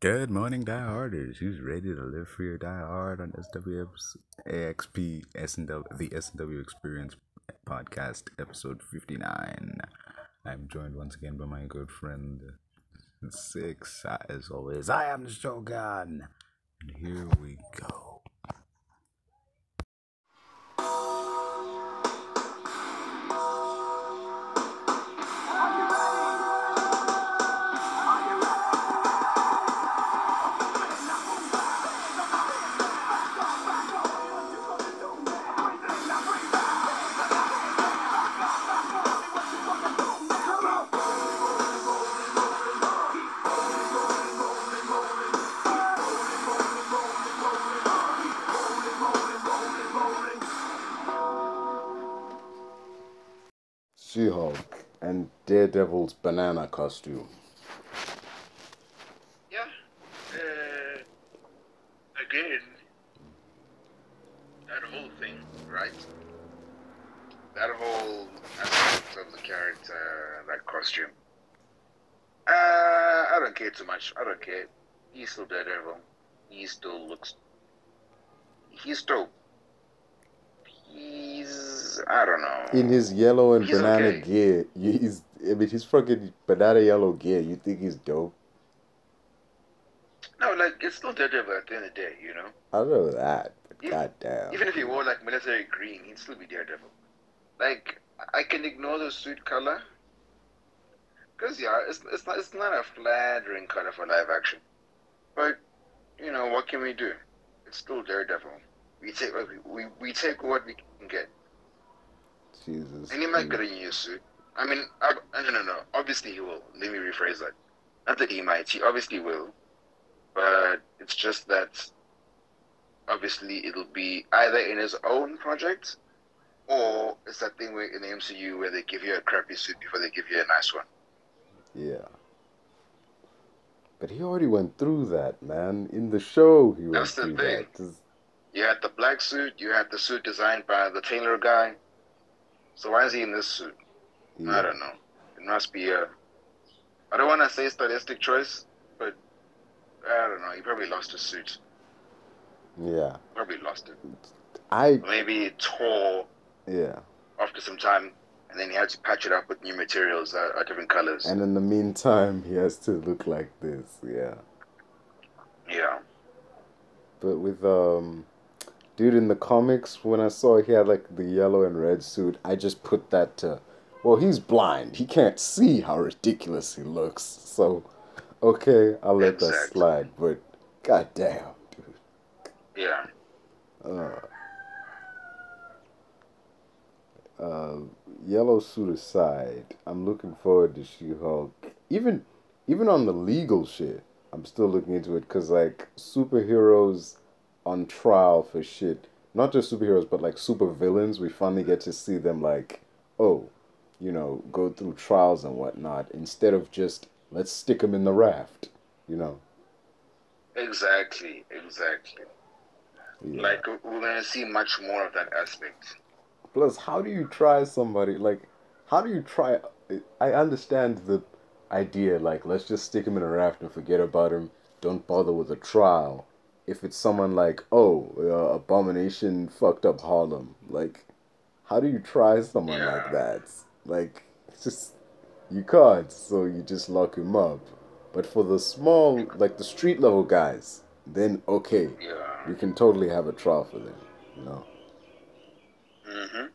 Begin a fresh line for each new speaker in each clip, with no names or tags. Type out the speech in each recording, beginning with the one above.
Good morning, dieharders. Who's ready to live free or die hard on SWF's AXP S&W, the S&W Experience podcast, episode 59. I'm joined once again by my good friend Syxx. As always, I am the Shogun. And here we go. Banana costume.
Yeah. Uh, again, that whole thing, right? That whole aspect of the character, that costume. Uh, I don't care too much. I don't care. He's still dead, Daredevil. He still looks. He's dope. He's. I don't know.
In his yellow and
He's
banana
okay.
gear, he's I mean he's fucking banana yellow gear. You think he's dope?
No, like it's still Daredevil at the end of the day, you know.
I know that, but
Even-
goddamn.
Even if he wore like military green, he'd still be Daredevil. Like I can ignore the suit color, cause yeah, it's it's not it's not a flattering color for live action. But you know what can we do? It's still Daredevil. We take what we we, we take what we can get.
Jesus.
And he might get a new suit. I mean, I, no, no, no. Obviously he will. Let me rephrase that. Not that he might. He obviously will. But it's just that obviously it'll be either in his own project or it's that thing where in the MCU where they give you a crappy suit before they give you a nice one.
Yeah. But he already went through that, man. In the show, he went
That's the
through
thing. You had the black suit, you had the suit designed by the tailor guy. So why is he in this suit? I don't know. It must be a. I don't want to say stylistic choice, but I don't know. He probably lost his suit.
Yeah.
Probably lost it.
I.
Maybe it tore
Yeah.
after some time, and then he had to patch it up with new materials, uh, uh, different colors.
And in the meantime, he has to look like this. Yeah.
yeah.
But with um, dude in the comics, when I saw he had like the yellow and red suit, I just put that to, well, he's blind. He can't see how ridiculous he looks. So, okay, I'll let that slide. But goddamn, dude.
Yeah.
Uh, uh, yellow suit aside, I'm looking forward to She-Hulk. Even, even on the legal shit, I'm still looking into it because like superheroes on trial for shit, not just superheroes but like super villains. We finally get to see them like, oh, you know, go through trials and whatnot instead of just let's stick them in the raft. You know,
Exactly. Exactly.
yeah.
Like we're gonna see much more of that aspect.
Plus, how do you try somebody? Like, how do you try? I understand the idea, like, let's just stick him in a raft and forget about him. Don't bother with a trial. If it's someone like, oh, uh, Abomination fucked up Harlem, like, how do you try someone like that? Like, just, you can't, so you just lock him up. But for the small, like the street level guys, then okay,
Yeah.
we can totally have a trial for them, you know?
Mhm.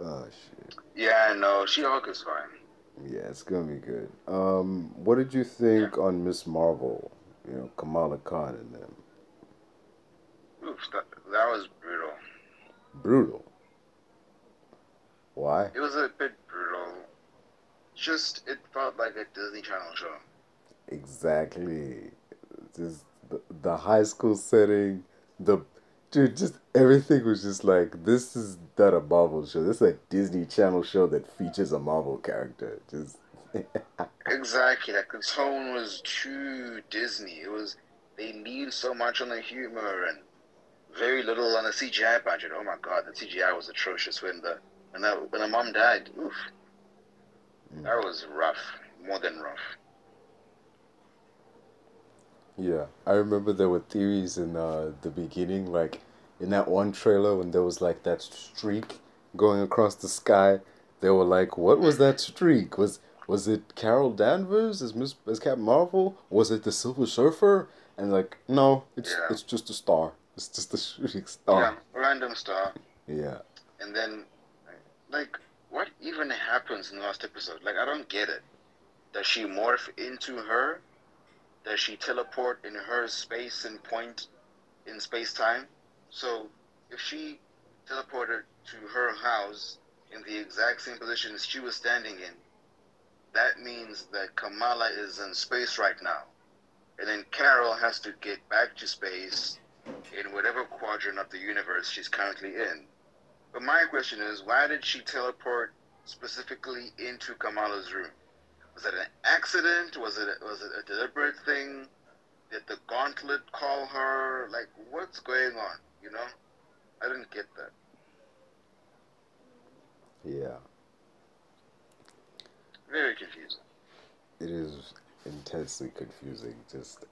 Oh, shit.
Yeah. No. She-Hulk is fine.
Yeah, it's gonna be good. Um, what did you think on Ms. Marvel? You know, Kamala Khan and them.
Oof. That, that was brutal.
Brutal. Why?
It was a bit brutal. Just it felt like a Disney Channel show.
Exactly. Just the, the high school setting, the dude, just everything was just like this is not a Marvel show. This is a Disney Channel show that features a Marvel character. Just
Exactly. Like the tone was too Disney. It was they lean so much on the humor and very little on the CGI budget. Oh my god, the CGI was atrocious when the when the when the mom died. Oof.
Mm.
That was rough. More than rough.
Yeah, I remember there were theories in uh, the beginning, like in that one trailer when there was like that streak going across the sky. They were like, "What was that streak? Was was it Carol Danvers as Miss as Captain Marvel? Was it the Silver Surfer?" And like, no, it's
Yeah.
it's just a star. It's just a shooting star.
Yeah, random star.
Yeah.
And then, like, what even happens in the last episode? Like, I don't get it. Does she morph into her? Does she teleport in her space and point in space time? So, if she teleported to her house in the exact same position she was standing in, that means that Kamala is in space right now. And then Carol has to get back to space in whatever quadrant of the universe she's currently in. But my question is, why did she teleport specifically into Kamala's room? Was it an accident? Was it was it a deliberate thing? Did the gauntlet call her? Like, what's going on? You know, I didn't get that.
Yeah.
Very confusing.
It is intensely confusing. Just,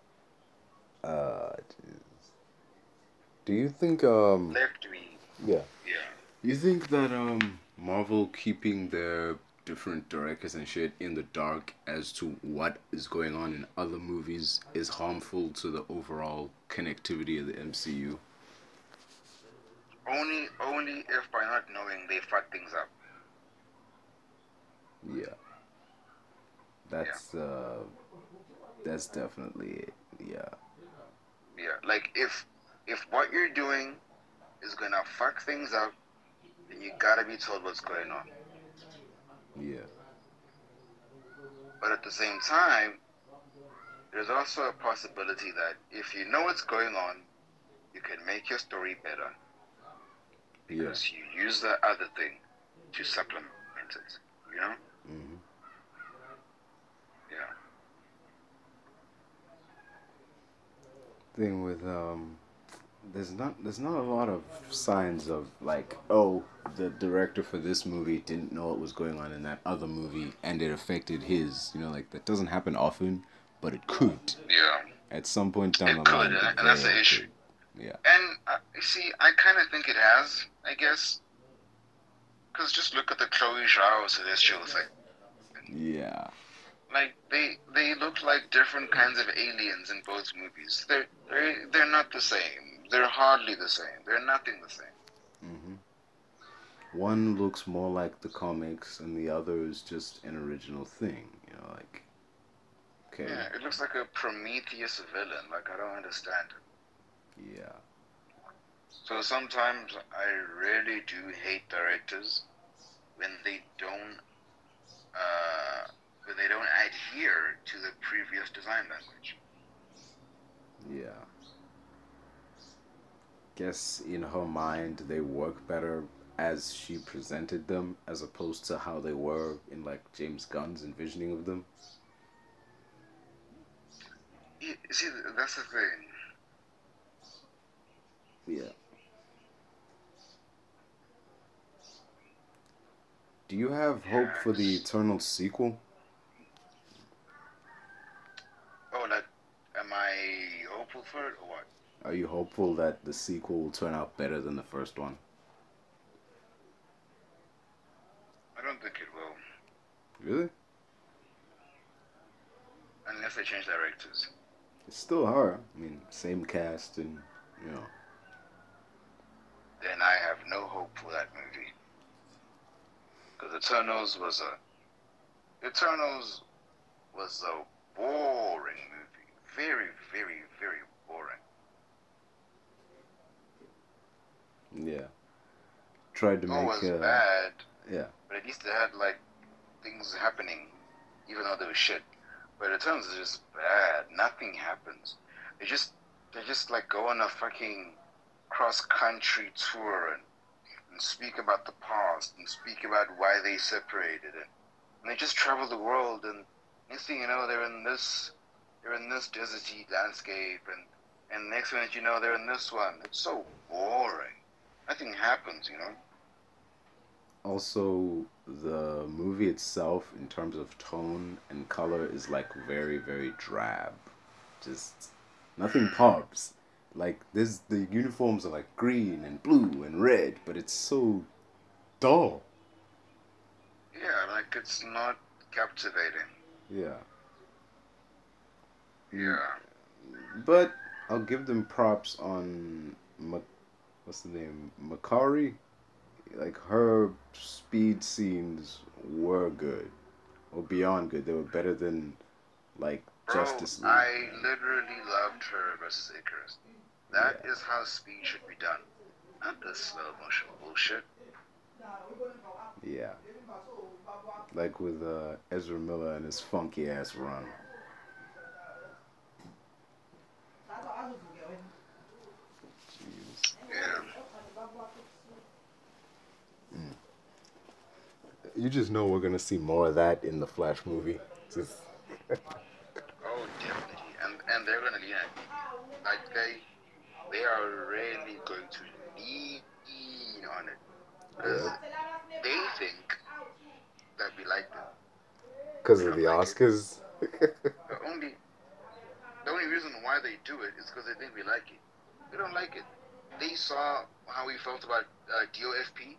uh, jeez. Do you think um
Left me.
yeah
Yeah.
You think that um Marvel keeping their different directors and shit in the dark as to what is going on in other movies is harmful to the overall connectivity of the MCU?
Only only if by not knowing they fuck things up.
Yeah. That's uh that's definitely it. Yeah.
Yeah. Like if if what you're doing is gonna fuck things up, then you gotta be told what's going on.
Yeah.
But at the same time, there's also a possibility that if you know what's going on, you can make your story better
Yeah.
because you use the other thing to supplement it. You know?
hmm
Yeah.
Thing with um there's not there's not a lot of signs of like oh the director for this movie didn't know what was going on in that other movie and it affected his you know like that doesn't happen often but it could
Yeah.
at some point down
It
the line
could, and- and that's the issue.
could. yeah
And uh, you see, I kind of think it has. I guess. Because just look at the Chloe Zhao Celestial thing.
yeah
Like they they look like different kinds of aliens in both movies. They're they they're not the same. They're hardly the same. They're nothing the same.
hmm one looks more like the comics and the other is just an original thing you know like okay
Yeah, it looks like a Prometheus villain. Like I don't understand it.
yeah
So sometimes I really do hate directors when they don't uh, when they don't adhere to the previous design language.
Yeah. Guess in her mind they work better as she presented them as opposed to how they were in like James Gunn's envisioning of them.
You see, that's the thing.
Yeah. Do you have hope for the Eternal sequel?
Oh, like, am I hopeful for it or what?
Are you hopeful that the sequel will turn out better than the first one?
I don't think it will,
Really?
unless they change directors.
It's still her. I mean, same cast and you know.
Then I have no hope for that movie. Because Eternals was a Eternals was a boring movie. Very, very, very boring.
Yeah. Tried to
No, it
make
was
uh,
bad,
yeah.
but at least it had like things happening, even though they were shit. But Eternals is just bad. Nothing happens. They just they just like go on a fucking cross country tour and, and speak about the past and speak about why they separated and, and they just travel the world and next thing you know they're in this they're in this deserty landscape and and next minute you know they're in this one. It's so boring. Nothing happens, you know.
Also, the movie itself, in terms of tone and color, is like very, very drab. Just Nothing hmm. pops. Like this, the uniforms are like green and blue and red, but it's so dull.
Yeah, like it's not captivating.
Yeah.
Yeah.
Mm, but I'll give them props on what's the name Makkari. Like her speed scenes were good, or beyond good. They were better than like
Bro,
Justice League.
I literally loved her versus Ikaris. That is how speed should be done. Not this slow motion bullshit.
Yeah. Like with uh, Ezra Miller and his funky ass run.
Yeah.
You just know we're gonna see more of that in the Flash movie. Just
Oh, definitely. And and they're gonna lean it. Like they they are really going to lean on it. Because they think that we like them.
because of the Oscars.
The only the only reason why they do it is because they think we like it. We don't like it. They saw how we felt about uh, DOFP,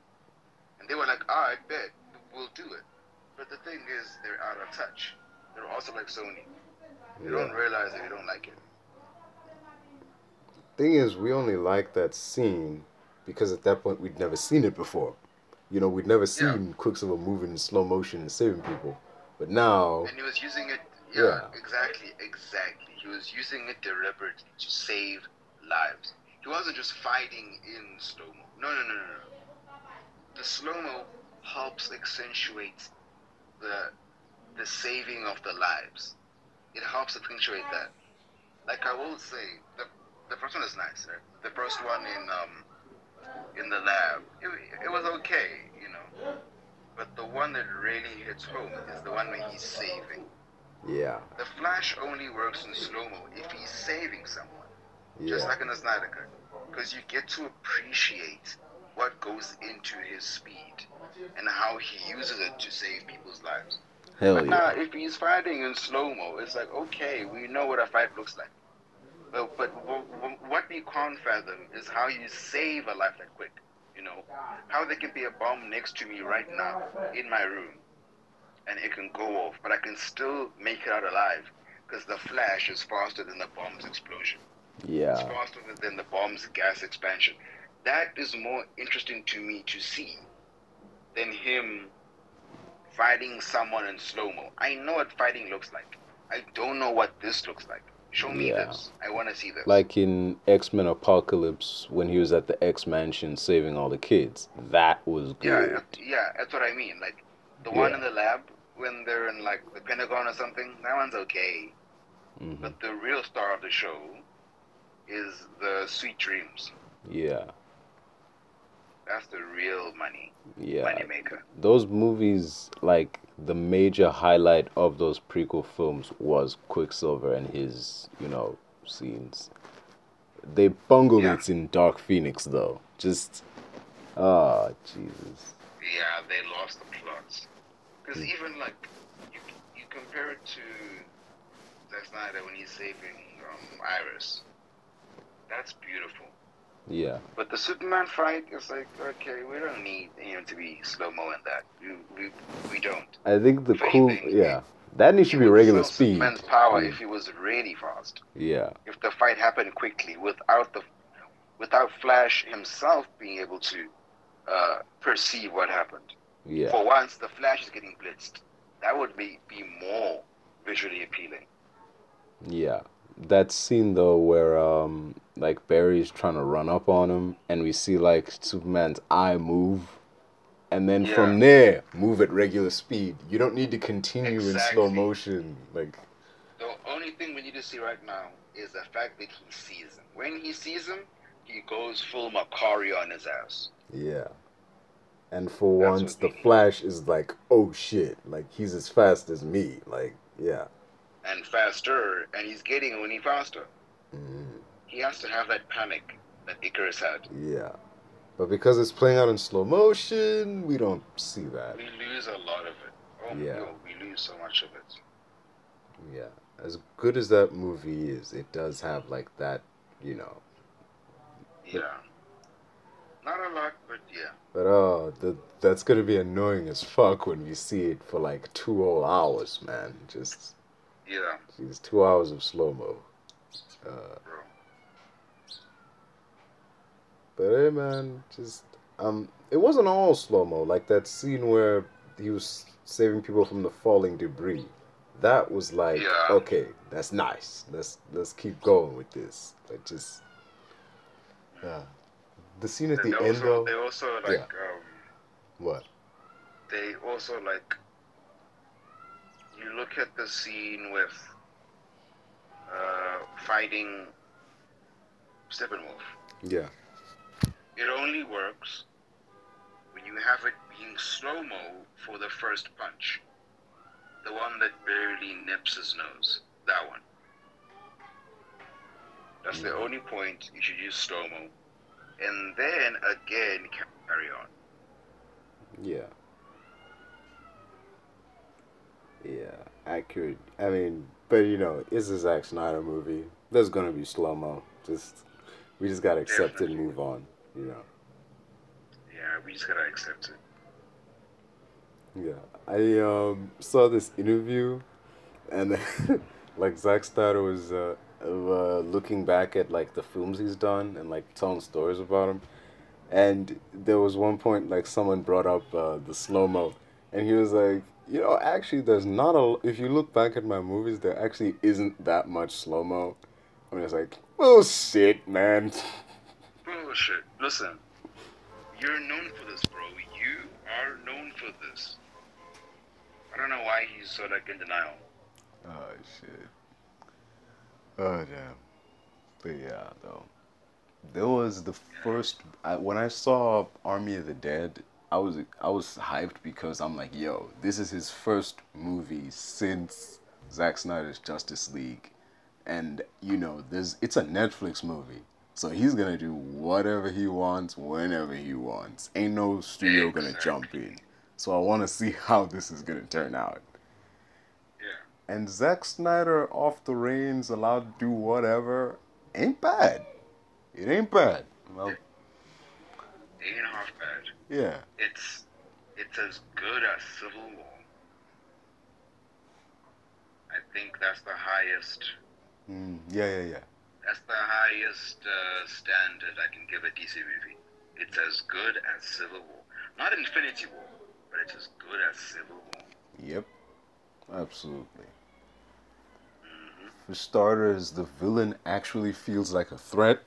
and they were like, "Ah, I bet we'll do it." But the thing is, they're out of touch. They're also like Sony. They don't realize that we don't like it.
Thing is, we only like that scene because at that point we'd never seen it before. You know, we'd never
Yeah.
seen Quicksilver moving in slow motion and saving people. But now,
And he was using it. Yeah,
Yeah.
exactly, exactly. He was using it deliberately to save lives. He wasn't just fighting in slow mo. No, no, no, no, no. The slow mo helps accentuate the the saving of the lives. It helps accentuate that. Like I will say, the the first one is nice. Right? The first one in um in the lab, it, it was okay, you know. But the one that really hits home is the one when he's saving.
yeah,
The Flash only works in slow mo if he's saving someone, just like in the Snyder Cut, because you get to appreciate what goes into his speed and how he uses it to save people's lives.
hell
But now, if he's fighting in slow mo, it's like okay, we know what a fight looks like. But, but what we can't fathom is how you save a life that quick. You know, how there can be a bomb next to me right now in my room, and it can go off, but I can still make it out alive because the flash is faster than the bomb's explosion. It's
yeah,
faster than the bomb's gas expansion. That is more interesting to me to see than him fighting someone in slow mo. I know what fighting looks like. I don't know what this looks like. Show me
Yeah.
this. I want to see this.
like in X Men Apocalypse when he was at the X Mansion saving all the kids. That was good.
that- yeah, that's what I mean. Like the one
Yeah.
in the lab when they're in like the Pentagon or something. That one's okay.
hmm
But the real star of the show is the Sweet Dreams.
Yeah,
That's the real money,
yeah.
money maker.
those movies like the major highlight of those prequel films was quicksilver and his you know scenes they bungled
Yeah.
it in dark phoenix though just ah jesus
Yeah, they lost the plots. Because
Hmm.
even like you, you compare it to Zack Snyder when he's saving um, Iris. That's beautiful.
yeah
But the Superman fight is like, okay, we don't need him to be slow mo in that. We, we, we don't.
i think the
If
cool
anything,
yeah that needs to be regular speed
Superman's power
Mm.
if he was really fast.
yeah
If the fight happened quickly without the without Flash himself being able to uh, perceive what happened.
yeah
For once, the Flash is getting blitzed. That would be, be more visually appealing.
Yeah. That scene though where um like Barry's trying to run up on him and we see like Superman's eye move and then from there move at regular speed. You don't need to continue in slow motion. Like
The only thing we need to see right now is the fact that he sees him. When he sees him, he goes full Makkari on his ass.
yeah. And for
That's
once the
we need.
Flash is like, oh shit, like he's as fast as me. Like, yeah.
And faster, and he's getting only faster.
Mm,
He has to have that panic that Ikaris had.
yeah. But because it's playing out in slow motion, we don't see that.
We lose a lot of it. Oh,
Yeah.
we lose so much of it.
Yeah. as good as that movie is, it does have like that, you know.
Yeah. Not a lot, but yeah.
But oh, the, that's gonna be annoying as fuck when we see it for like two whole hours, man. Just
Yeah,
these two hours of slow mo. Uh,
bro.
But hey, man, just um, it wasn't all slow mo. Like that scene where he was saving people from the falling debris. That was like
Yeah.
okay, that's nice. Let's let's keep going with this. Like just yeah. The scene at
And
the end
also,
though.
they also like um,
What?
they also like you look at the scene with uh, fighting Steppenwolf.
Yeah.
It only works when you have it being slow mo for the first punch. The one that barely nips his nose. That one. That's the
Mhm.
only point you should use slow mo. And then again carry on.
Yeah. Yeah, accurate. I mean, but you know, it's a Zack Snyder movie. There's gonna be slow mo. Just we just gotta accept it and move on. Know.
Yeah, we just gotta accept it.
Yeah, I um saw this interview, and like Zack Snyder was uh, uh looking back at like the films he's done and like telling stories about him, and there was one point like someone brought up uh, the slow mo, and he was like, you know, actually there's not a. If you look back at my movies, there actually isn't that much slow mo. I mean, it's like oh shit,
man. Listen, you're known for this, bro. You are known for this. I don't know why he's so like in denial.
Oh shit. Oh damn. But yeah, though. There was the first I, when I saw Army of the Dead. I was I was hyped because I'm like, yo, this is his first movie since Zack Snyder's Justice League, and you know, there's it's a Netflix movie, so he's gonna do whatever he wants whenever he wants. Ain't no studio gonna jump in. So I want to see how this is gonna turn out.
Yeah.
And Zack Snyder off the reins, allowed to do whatever, ain't bad. It ain't bad. Well,
Ain't half bad.
yeah.
It's it's as good as Civil War. I think that's the highest.
Mm, yeah, yeah, yeah.
That's the highest uh, standard I can give a DC movie. It's as good as Civil War. Not Infinity War, but it's as good as Civil War.
Yep. Absolutely.
hmm
For starters, the villain actually feels like a threat.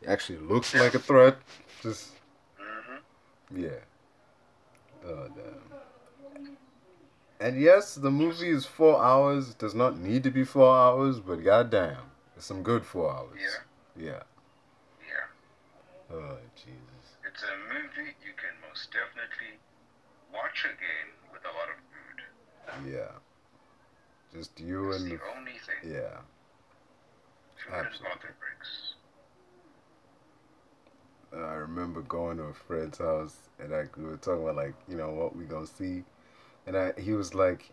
He actually looks like a threat. Just,
hmm
yeah. Oh, damn. And yes, the movie is four hours. It does not need to be four hours, but goddamn, some good four hours.
Yeah.
Yeah.
Yeah.
Oh, Jesus.
It's a movie you can most definitely watch again with a lot of food.
Yeah. Just you
It's
and
the
the.
only thing.
Yeah.
Food
Absolutely.
breaks.
I remember going to a friend's house and I we were talking about like you know what we gonna see, and I he was like,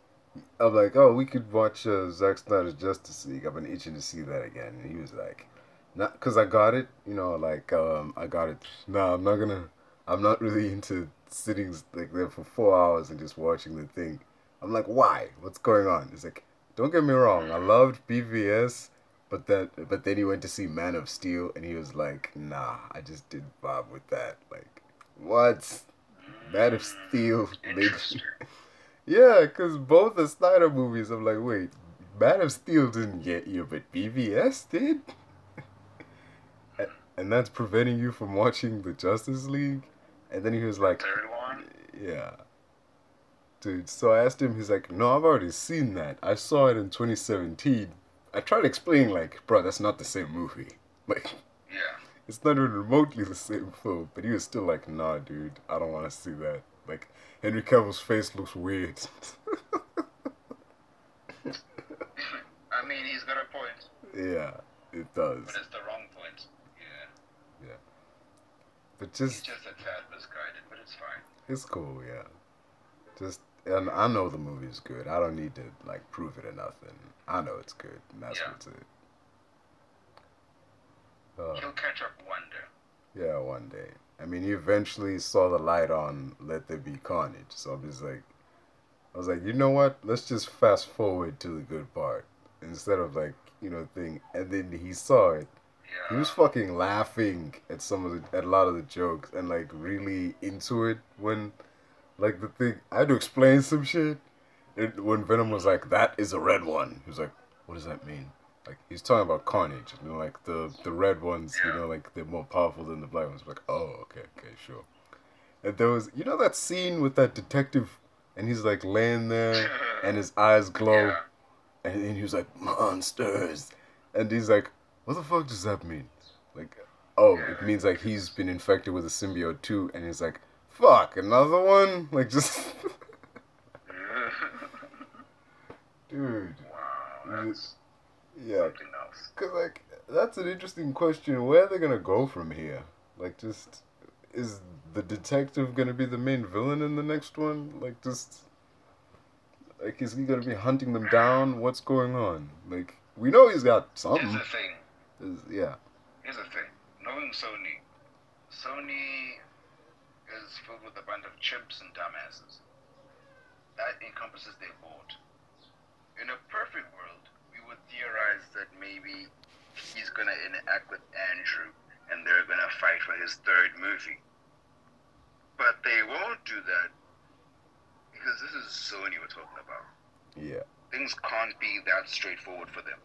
I'm like oh we could watch uh, Zack Snyder's Justice League. I've been itching to see that again, and he was like, not because I got it, you know like um I got it. No, I'm not gonna. I'm not really into sitting like there for four hours and just watching the thing. I'm like why? What's going on? It's like don't get me wrong. I loved BVS. But that, but then he went to see Man of Steel, and he was like, "Nah, I just didn't vibe with that." Like, what? Man of Steel. yeah, because both the Snyder movies, I'm like, wait, Man of Steel didn't get you, but BVS did, and that's preventing you from watching the Justice League. And then he was like,
Third one.
yeah. Dude, so I asked him, he's like, no, I've already seen that. I saw it in 2017. I tried explaining, like, bro, that's not the same movie. Like,
Yeah.
it's not even remotely the same film. But he was still like, nah, dude, I don't want to see that. Like, Henry Cavill's face looks weird.
I mean, he's got a point,
yeah, it does.
but it's the wrong point. Yeah. Yeah.
But
He's
just,
just a tad misguided, but it's fine.
it's cool, yeah. Just, and I know the movie is good. I don't need to like prove it or nothing. I know it's good, and that's
Yeah.
what's it. Uh,
He'll catch up one day.
yeah, one day. I mean, he eventually saw the light on "Let There Be Carnage," so I'm just like, I was like, you know what? Let's just fast forward to the good part instead of like, you know, thing. And then he saw it.
Yeah.
He was fucking laughing at some of the, at a lot of the jokes and like really into it when, like the thing, I had to explain some shit. It, when Venom was like, "That is a red one," he was like, "What does that mean?" Like he's talking about Carnage, you know, like the the red ones, you know, like they're more powerful than the black ones. Like, oh, okay, okay, sure. And there was, you know, that scene with that detective, and he's like laying there, and his eyes glow,
Yeah.
and then he was like, monsters. And he's like, what the fuck does that mean? Like, oh, it means like he's been infected with a symbiote too. And he's like, fuck, another one? Like, just. Dude.
wow, that's
Yeah.
something else.
Cause, like, that's an interesting question. Where are they gonna go from here? Like, just. Is the detective gonna be the main villain in the next one? Like, just. Like, is he gonna be hunting them down? What's going on? Like, we know he's got
Here's
something.
the thing.
Is- yeah.
Here's the thing. Knowing Sony, Sony is filled with a bunch of chimps and dumbasses. That encompasses their board. In a perfect world, would theorize that maybe he's gonna interact with Andrew and they're gonna fight for his third movie. But they won't do that because this is Sony we're talking about.
Yeah.
Things can't be that straightforward for them.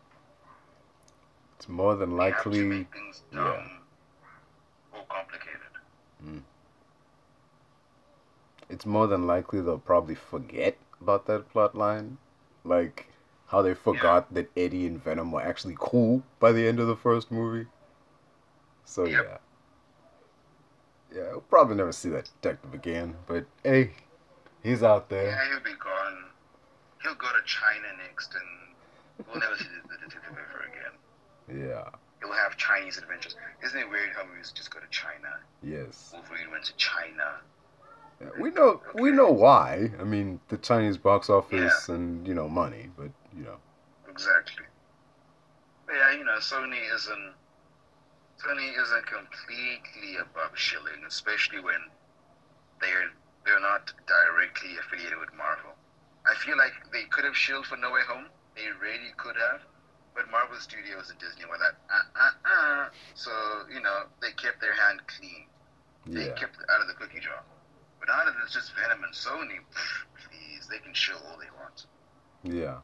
It's more than
to
likely.
things dumb
yeah.
or complicated. Hmm.
It's more than likely they'll probably forget about that plot line. Like how they forgot that Eddie and Venom were actually cool by the end of the first movie. So
Yep.
yeah. Yeah, we'll probably never see that detective again, but hey, he's out there.
Yeah, he'll be gone. He'll go to China next, and we'll never see the, detective ever again.
Yeah.
He'll have Chinese adventures. Isn't it weird how movies just go to China?
Yes.
Wolverine went to China.
Yeah, we know we know why. I mean, the Chinese box office and, you know, money, but know.
Exactly. But yeah, you know, Sony isn't Sony isn't completely above shilling, especially when they're they're not directly affiliated with Marvel. I feel like they could have shilled for No Way Home. They really could have. But Marvel Studios and Disney were like, uh, uh, uh. So, you know, they kept their hand clean. They
Yeah.
kept out of the cookie jar. But now that it's just Venom and Sony, pff, please, they can shill all they want.
Yeah.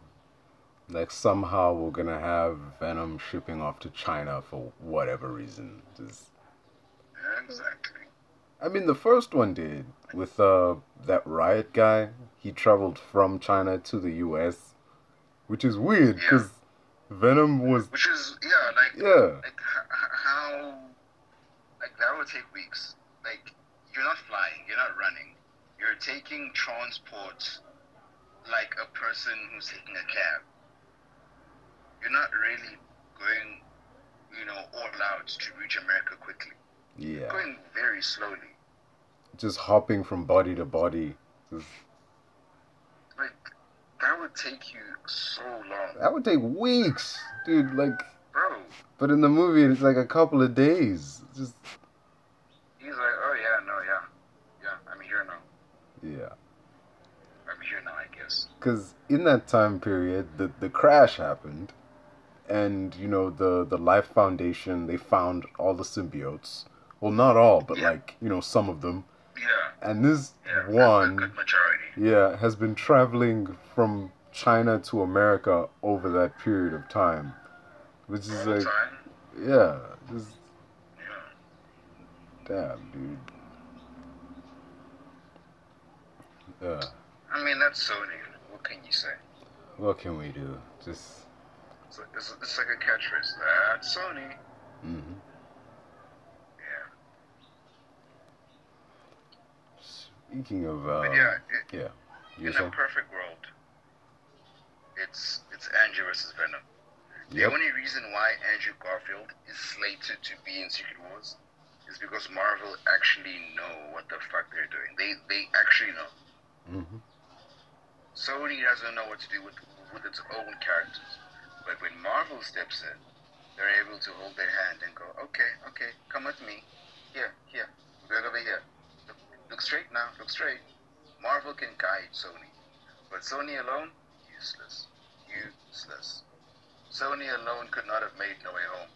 Like somehow we're gonna have Venom shipping off to China for whatever reason. Just
Exactly.
I mean the first one did with uh that riot guy. He traveled from China to the US, which is weird
Yeah.
because Venom was
Which is, yeah, like,
yeah,
like how, like that would take weeks. Like you're not flying, you're not running, you're taking transport like a person who's taking a cab. You're not really going, you know, all out to reach America quickly.
yeah.
You're Going very slowly.
Just hopping from body to body. Just,
Like that would take you so long,
that would take weeks, dude. Like,
bro.
but in the movie it's like a couple of days. Just
He's like, oh yeah, no, yeah, yeah. I'm here now.
yeah.
I'm here now, I guess.
because in that time period the, the crash happened and you know the the life foundation they found all the symbiotes well not all but
Yeah.
like you know some of them
Yeah.
and this
Yeah.
One
good
yeah has been traveling from china to america over that period of time which is
All
like yeah just
Yeah.
damn dude yeah
I mean, that's Sony. What can you say?
what can we do just
It's, like- it's, it's like a catchphrase. That's Sony.
hmm
Yeah.
speaking of uh
But yeah, it,
yeah you
in a perfect world, it's it's Andrew versus Venom. The
Yep.
only reason why Andrew Garfield is slated to be in Secret Wars is because Marvel actually know what the fuck they're doing. They they actually know.
hmm
Sony doesn't know what to do with with its own characters. But when Marvel steps in, they're able to hold their hand and go, okay, okay, come with me. Here, here, we're over here. Look, look straight now, look straight. Marvel can guide Sony. But Sony alone, useless. Useless. Sony alone could not have made No Way Home.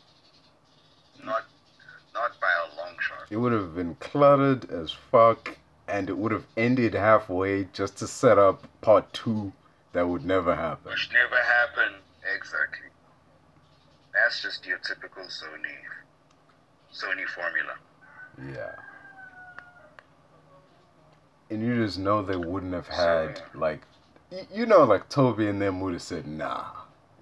Not not by a long shot.
It would have been cluttered as fuck, and it would have ended halfway just to set up part two that would never happen.
Which never happened. Exactly. That's just your typical Sony Sony formula.
Yeah. And you just know they wouldn't have had
So-
like, you know, like Tobey and them would have said nah,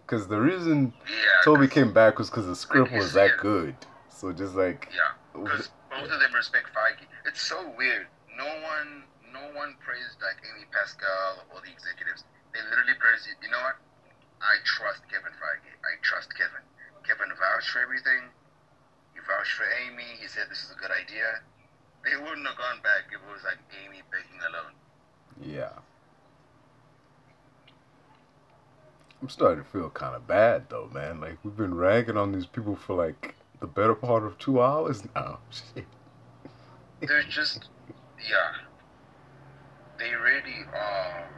because the reason
Yeah.
Tobey
'cause-
came back was because the script was that good. So just like,
Yeah, because both of them respect Feige. It's so weird. No one, no one praised like Amy Pascal or the executives. They literally praised. You know what? I trust Kevin Feige. I trust Kevin. Kevin vouched for everything. He vouched for Amy. He said this is a good idea. They wouldn't have gone back if it was like Amy begging alone.
yeah. I'm starting to feel kind of bad though, man. Like we've been ragging on these people for like the better part of two hours now. Shit.
They're just, yeah. They really are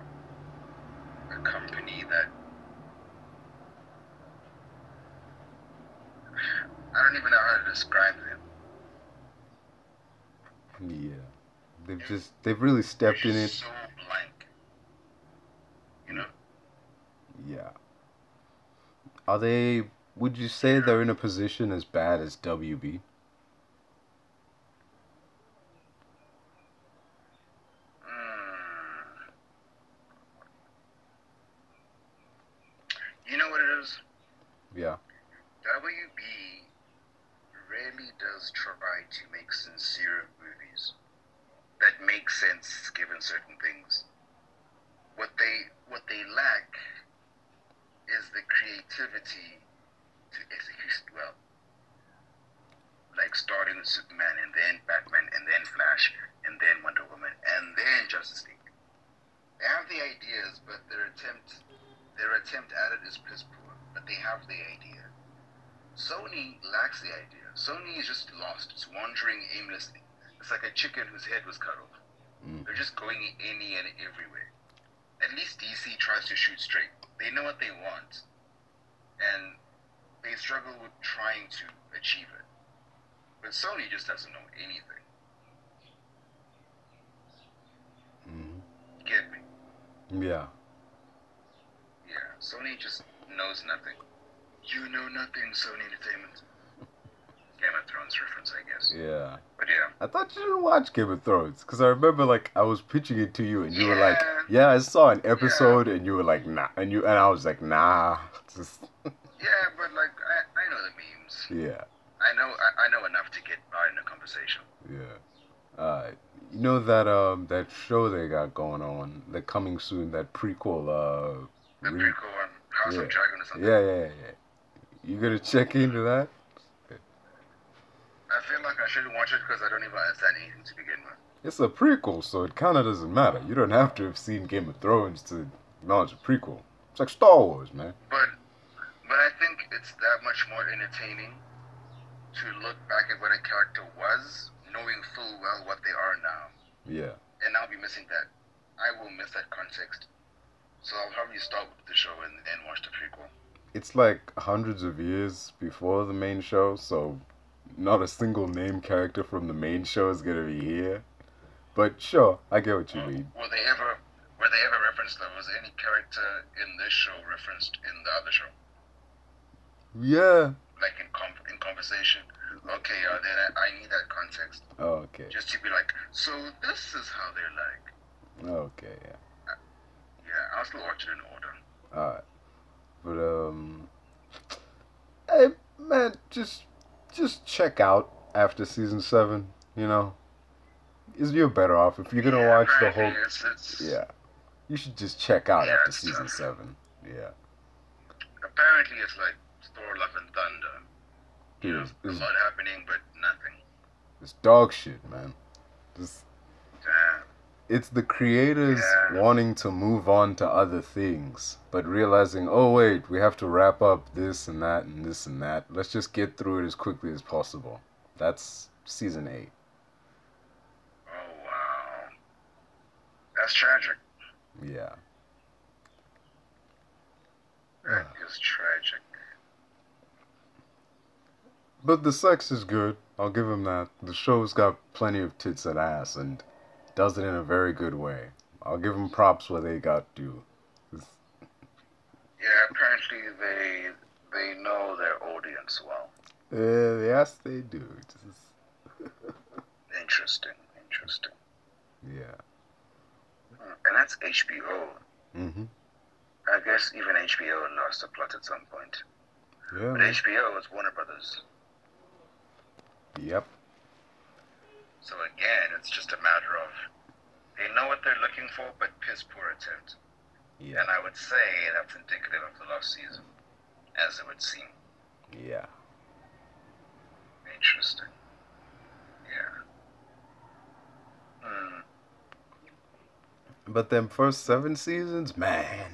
a company that I don't even know how to describe them.
Yeah. They've just they've really stepped in it.
So blank. You know?
Yeah. Are they? Would you say they're in a position as bad as WB?
Mm. You know what it is?
Yeah.
WB try to make sincere movies that make sense given certain things. What they what they lack is the creativity to execute well. Like starting with Superman and then Batman and then Flash and then Wonder Woman and then Justice League. They have the ideas, but their attempt their attempt at it is piss poor. But they have the idea. Sony lacks the idea. Sony is just lost. It's wandering aimlessly. It's like a chicken whose head was cut off.
Mm.
They're just going any and everywhere. At least DC tries to shoot straight. They know what they want. And they struggle with trying to achieve it. But Sony just doesn't know anything. You get me?
Yeah.
Yeah. Sony just knows nothing. You know nothing, Sony Entertainment. Game of Thrones reference, I guess.
Yeah.
But yeah.
I thought you didn't watch Game of Thrones because I remember like I was pitching it to you and you were like,
Yeah.
"Yeah, I saw an episode," and you were like, "Nah," and you and I was like, "Nah." Just
Yeah, but like I, I know the memes.
yeah,
I know I, I know enough to get by in a conversation.
yeah. Uh, you know that um that show they got going on, the coming soon, that prequel. Uh,
The
re-
prequel on House
Yeah.
of Dragon or something.
yeah, yeah, yeah. You gonna check into that?
I feel like I shouldn't watch it because I don't even understand anything to begin with.
It's a prequel, so it kind of doesn't matter. You don't have to have seen Game of Thrones to acknowledge a prequel. It's like Star Wars, man.
But but I think it's that much more entertaining to look back at what a character was, knowing full well what they are now.
Yeah.
And I'll be missing that. I will miss that context. So I'll probably start with the show and then watch the prequel.
It's like hundreds of years before the main show, so not a single name character from the main show is gonna be here. But sure, I get what you mean.
Were they ever were they ever referenced though? Was any character in this show referenced in the other show?
Yeah.
Like in com- in conversation? Okay, uh, then I, I need that context.
Oh, okay.
Just to be like, so this is how they're like.
Okay, yeah.
Yeah, I'll still watch it in order.
Alright. But um Hey man, just just check out after season seven, you know. Is you're better off if you're gonna
Yeah,
watch the whole
It's, it's,
Yeah. You should just check out
Yeah,
after season
tough.
seven. Yeah.
Apparently, it's like Thor: Love and Thunder. You
Dude,
know,
it's,
a lot happening, but nothing.
it's dog shit, man. Just
Damn.
It's the creators
Yeah.
wanting to move on to other things, but realizing, oh wait, we have to wrap up this and that and this and that. Let's just get through it as quickly as possible. That's season eight.
Oh wow, that's tragic.
Yeah.
That is tragic.
But the sex is good. I'll give him that. The show's got plenty of tits and ass and does it in a very good way. I'll give them props where they got due.
Yeah, apparently they they know their audience well.
Uh, yes, they do.
Interesting, interesting.
yeah.
Hmm, And that's HBO.
Mm-hmm.
I guess even HBO lost the plot at some point.
Yeah.
But. HBO is Warner Brothers.
Yep.
So again, it's just a matter of they know what they're looking for, but piss poor attempt.
Yeah.
And I would say that's indicative of the last season, as it would seem.
Yeah.
Interesting. Yeah. Hmm.
But them first seven seasons, man,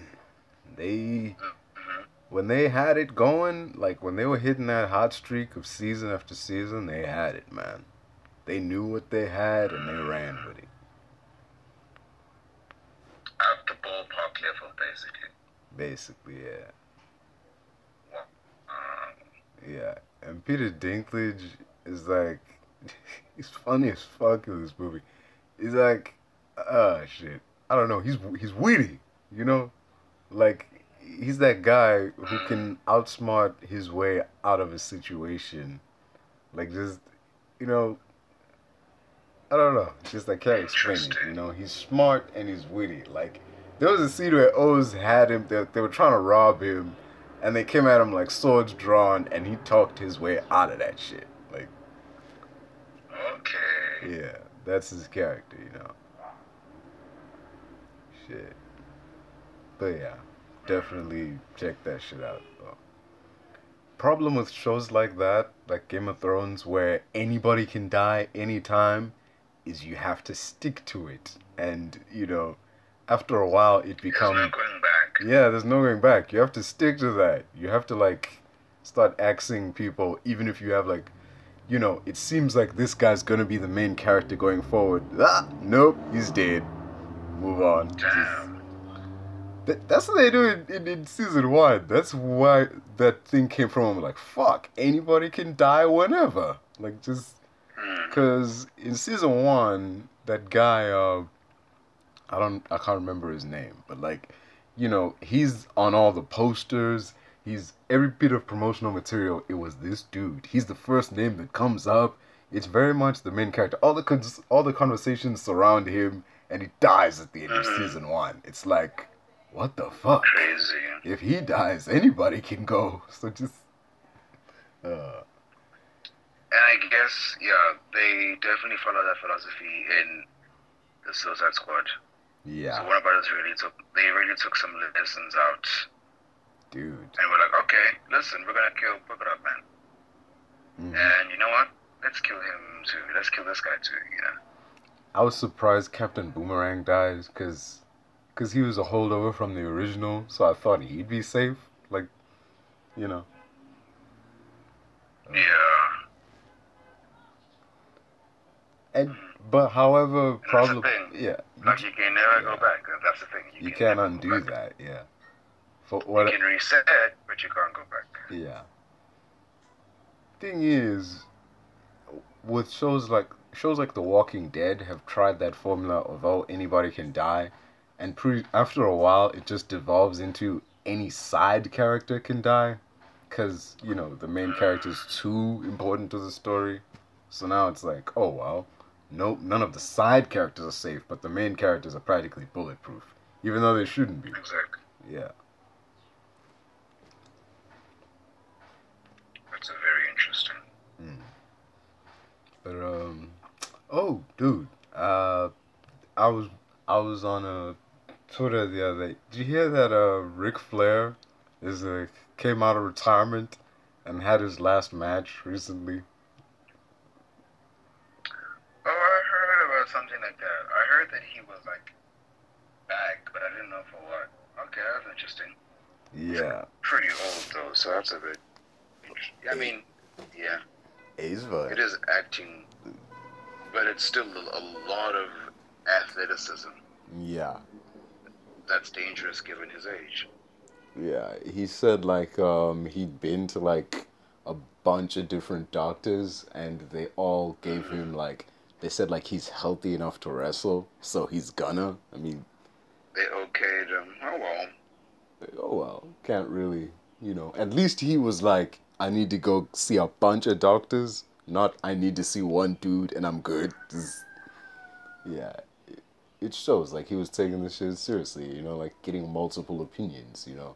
they
hmm
when they had it going, like when they were hitting that hot streak of season after season, they had it, man. They knew what they had and they ran with it.
At the ballpark level, basically.
Basically, yeah.
Um,
Yeah. And Peter Dinklage is like he's funny as fuck in this movie. He's like uh shit. I don't know, he's he's witty, you know? Like he's that guy who can outsmart his way out of a situation. Like just you know I don't know. It's just I can't explain it. You know, he's smart and he's witty. Like there was a scene where Oz had him. They, they were trying to rob him, and they came at him like swords drawn, and he talked his way out of that shit. Like
okay.
yeah, that's his character. You know. Shit. But yeah, definitely check that shit out. Though. Problem with shows like that, like Game of Thrones, where anybody can die anytime, is you have to stick to it, and you know, after a while, it
There's
becomes
no going back.
yeah. There's no going back. You have to stick to that. You have to like start axing people, even if you have like. You know, it seems like this guy's gonna be the main character going forward. Ah, nope, he's dead. Move on. Just-
Damn.
Th- that's what they do in, in, in season one. That's why that thing came from. I'm like, fuck, anybody can die whenever. Like, just. Because in season one, that guy, uh, I don't, I can't remember his name, but like, you know, he's on all the posters. He's every bit of promotional material. It was this dude. He's the first name that comes up. It's very much the main character. All the cons- all the conversations surround him, and he dies at the end of
Mhm.
season one. It's like, what the fuck?
Crazy.
If he dies, anybody can go. So just, uh,
And I guess, yeah, they definitely follow that philosophy in the Suicide Squad.
Yeah.
So Warner Brothers really took, they really took some lessons out,
dude.
and we're like, okay, listen, we're gonna kill Polka Man,
Mhm.
and you know what? Let's kill him too. Let's kill this guy too. You know.
I was surprised Captain Boomerang died because cause he was a holdover from the original, so I thought he'd be safe. Like, you know.
Yeah.
And but however, problem yeah,
Like you can never
Yeah.
go back. That's the thing.
you
can
can't undo that. Yeah. For
You
what?
can reset, but you can't go back.
Yeah. Thing is, with shows like shows like The Walking Dead have tried that formula of oh anybody can die, and pre- after a while it just devolves into any side character can die, because you know the main character is too important to the story. So now it's like oh well, nope, none of the side characters are safe, but the main characters are practically bulletproof, even though they shouldn't be.
Exactly.
Yeah.
That's a very interesting.
But um, oh, dude, uh, I was I was on uh Twitter the other day. Did you hear that uh Ric Flair is uh, came out of retirement and had his last match recently?
Oh, I heard about something like that. I heard that that he was like back, but I didn't know for what. Okay, that's interesting.
Yeah.
Pretty old though, so that's a bit. I mean, yeah,
fine.
it is acting, but it's still a, a lot of athleticism.
Yeah.
That's dangerous given his age.
Yeah. He said like um he'd been to like a bunch of different doctors and they all gave him like they said like he's healthy enough to wrestle, so he's gonna. I mean,
They okayed him. Oh well.
Oh well, can't really, you know. At least he was like, I need to go see a bunch of doctors, not I need to see one dude and I'm good. This- yeah, it, it shows like he was taking this shit seriously, you know, like getting multiple opinions, you know.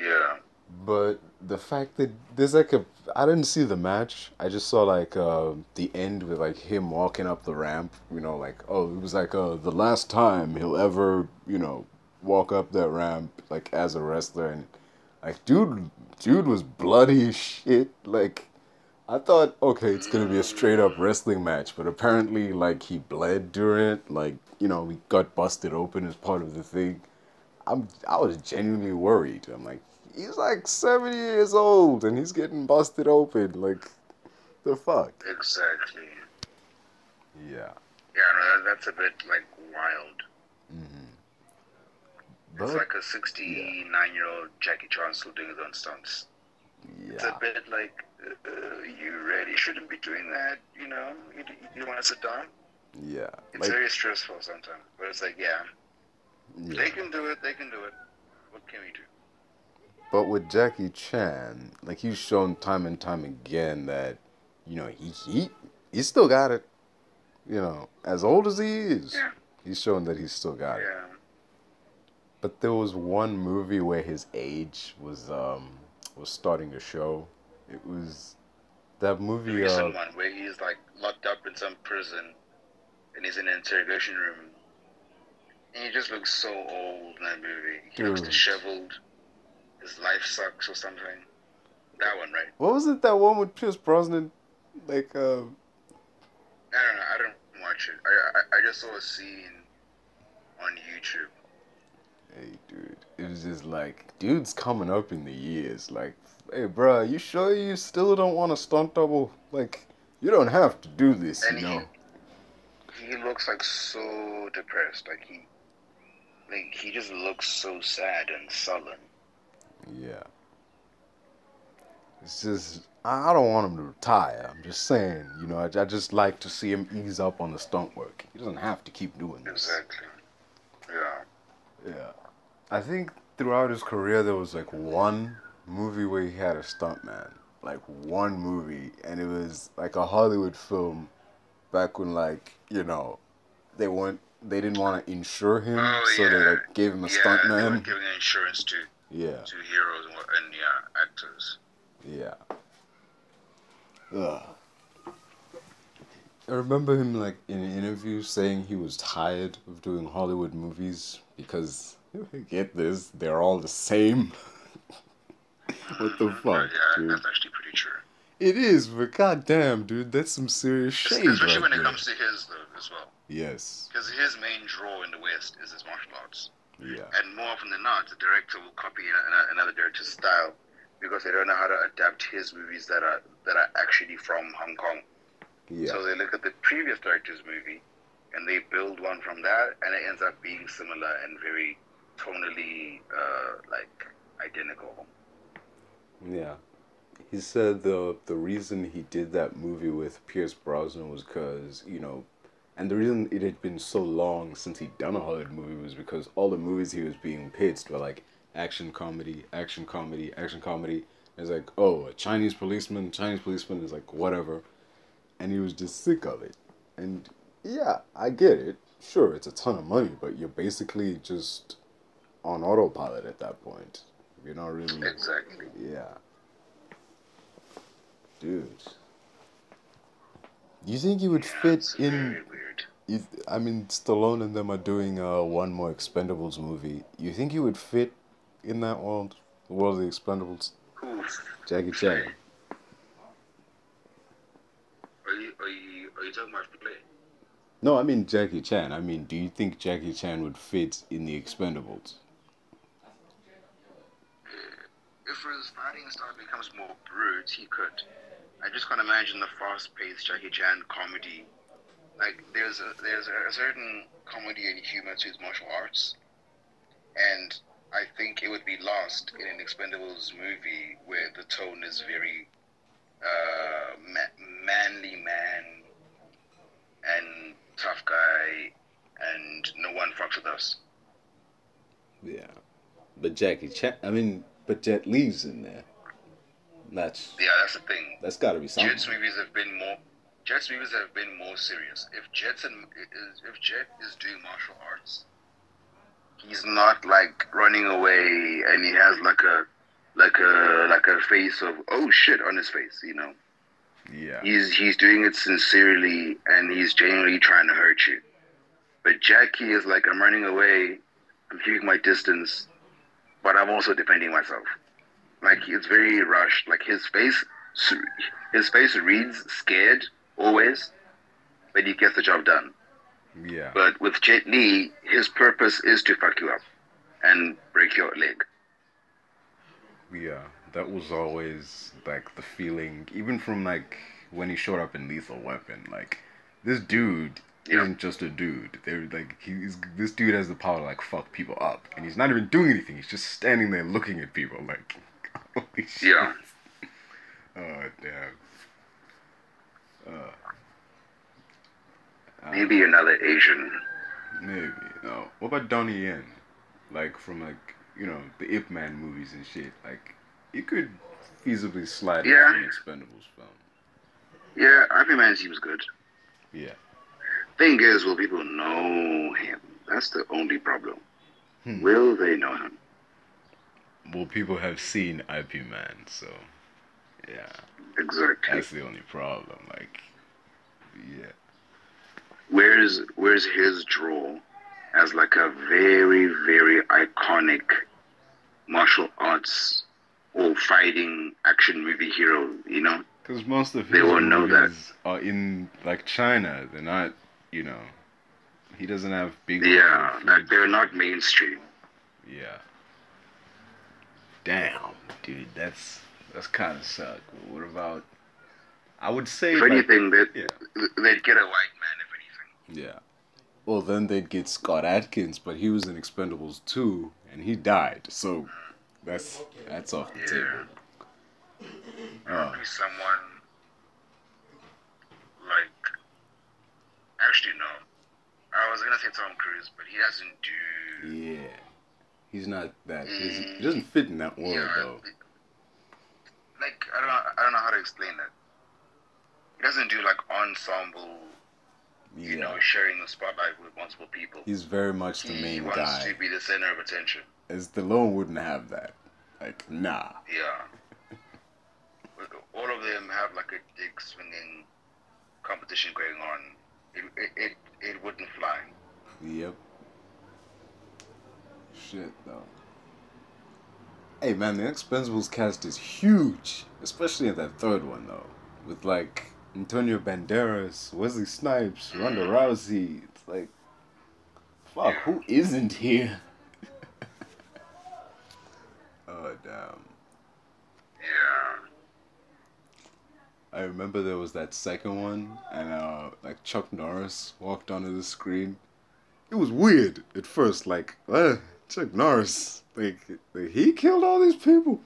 Yeah.
But the fact that there's like a, I didn't see the match. I just saw like uh, the end with like him walking up the ramp. You know, like oh, it was like uh, the last time he'll ever, you know, walk up that ramp like as a wrestler, and like dude, dude was bloody as shit. Like I thought, okay, it's gonna be a straight up wrestling match, but apparently like he bled during it. Like you know, he got busted open as part of the thing. I'm I was genuinely worried. I'm like, he's like 70 years old and he's getting busted open. Like, the fuck?
Exactly.
Yeah.
Yeah, no, that's a bit like wild. Mm-hmm.
But
it's like a 69 year old Jackie Chan still doing his own stunts. It's a bit like, uh, you really shouldn't be doing that, you know? You, you want to sit down?
yeah,
It's
like
very stressful sometimes. But it's like, yeah,
yeah.
they can do it, they can do it. What can we do?
But with Jackie Chan, like he's shown time and time again that, you know, he he he still got it. You know, as old as he is,
Yeah.
he's shown that he's still got it. But there was one movie where his age was um was starting to show. It was that
The
movie.
recent
Uh,
one where he's like locked up in some prison and he's in an interrogation room. And he just looks so old in that movie. He looks disheveled. His life sucks or something. That one, right?
what was it? That one with Pierce Brosnan, like uh,
I don't know. I don't watch it. I, I, I just saw a scene on YouTube.
Hey dude, it was just like dude's coming up in the years. Like, hey bruh, you sure you still don't want a stunt double? Like, you don't have to do this,
And
you know.
he, he looks like so depressed. Like he, like he just looks so sad and sullen.
Yeah. It's just I I don't want him to retire. I'm just saying, you know, I, I just like to see him ease up on the stunt work. He doesn't have to keep doing this.
Exactly. Yeah.
Yeah. I think throughout his career there was like one movie where he had a stuntman. Like one movie and it was like a Hollywood film back when like, you know, they weren't they didn't want to insure him,
Oh,
so they like gave him a
yeah,
stuntman.
giving insurance to
Yeah.
to heroes and, and yeah, actors.
Yeah. Ugh. I remember him like in an interview saying he was tired of doing Hollywood movies because get this, they're all the same. what the mm, fuck,
yeah,
dude?
that's actually pretty true.
It is, but goddamn, dude, that's some serious shade
Especially
right
when it comes to his though as well,
Yes.
because his main draw in the West is his martial arts,
Yeah.
and more often than not, the director will copy another director's style because they don't know how to adapt his movies that are that are actually from Hong Kong.
Yeah.
So they look at the previous director's movie and they build one from that, and it ends up being similar and very tonally uh, like identical.
Yeah. He said the the reason he did that movie with Pierce Brosnan was because, you know, and the reason it had been so long since he'd done a Hollywood movie was because all the movies he was being pitched were like action comedy, action comedy, action comedy. It's like, oh, a Chinese policeman, Chinese policeman is like whatever. And he was just sick of it. And yeah, I get it. Sure, it's a ton of money, but you're basically just on autopilot at that point. You're not really
Exactly.
yeah. Dude. You think you would fit
It's
in
very weird.
you, I mean Stallone and them are doing uh one more Expendables movie. You think you would fit in that world? The world of the Expendables? Jackie Chan.
Are you are you are you talking about play?
No, I mean Jackie Chan. I mean, do you think Jackie Chan would fit in the Expendables?
If his fighting style becomes more brute, he could. I just can't imagine the fast-paced Jackie Chan comedy. Like there's a there's a certain comedy and humor to his martial arts, and I think it would be lost in an Expendables movie where the tone is very uh, ma- manly man and tough guy, and no one fucks with us.
Yeah, but Jackie Chan. I mean, but Jet Li's in there. That's
Yeah, that's the thing.
that's got to be something.
Jet's movies have been more. Jet's movies have been more serious. If Jet's in, if Jet is doing martial arts, he's not like running away and he has like a like a like a face of oh shit on his face. You know,
Yeah.
he's he's doing it sincerely and he's genuinely trying to hurt you. But Jackie is like I'm running away, I'm keeping my distance, but I'm also defending myself. Like it's very rushed. Like his face, his face reads scared always, but he gets the job done.
Yeah.
But with Jet Li, his purpose is to fuck you up and break your leg.
Yeah, that was always like the feeling, even from like when he showed up in Lethal Weapon. Like this dude
Yeah.
isn't just a dude. They're like he's this dude has the power to like fuck people up, and he's not even doing anything. He's just standing there looking at people like, holy shit.
Yeah.
Oh damn. Uh, uh,
Maybe another Asian.
Maybe. No. What about Donnie Yen? Like from like you know the Ip Man movies and shit. Like you could feasibly slide
Yeah.
into an Expendables film.
Yeah, Ip Man seems good.
Yeah.
Thing is, will people know him? That's the only problem.
Hmm.
Will they know him?
Well, people have seen IP Man, so yeah,
Exactly.
that's the only problem. Like, yeah,
Where's where's his draw as like a very very iconic martial arts or fighting action movie hero? You know?
because most of
They
his
won't know that.
are in like China. They're not, you know, he doesn't have big.
Yeah, like they're not mainstream.
Yeah. Damn, dude, that's that's kind of suck. What about? I would say.
If
like-
anything, that
yeah.
they'd get a white man. If anything.
Yeah. Well, then they'd get Scott Adkins, but he was in Expendables 2, and he died. So that's that's off the
Yeah.
table. Oh,
Be someone like. Actually, no. I was gonna say Tom Cruise, but he doesn't do.
yeah. He's not that. He's, he mm. doesn't fit in that world,
Yeah,
though.
like I don't know, I don't know how to explain that. He doesn't do like ensemble, you
Yeah.
know, sharing the spotlight with multiple people.
He's very much the
he
main
wants
guy.
to be the center of attention.
As Stallone wouldn't have that. Like, nah.
Yeah. All of them have like a dick swinging competition going on. It it it, it wouldn't fly.
Yep. Shit, though. Hey, man, the Expendables cast is huge. Especially in that third one, though. With, like, Antonio Banderas, Wesley Snipes, Ronda Rousey. It's like, fuck, who isn't here? oh, damn.
Yeah.
I remember there was that second one, and uh, like Chuck Norris walked onto the screen. It was weird at first, like, uh, Chuck Norris, like, like, he killed all these people.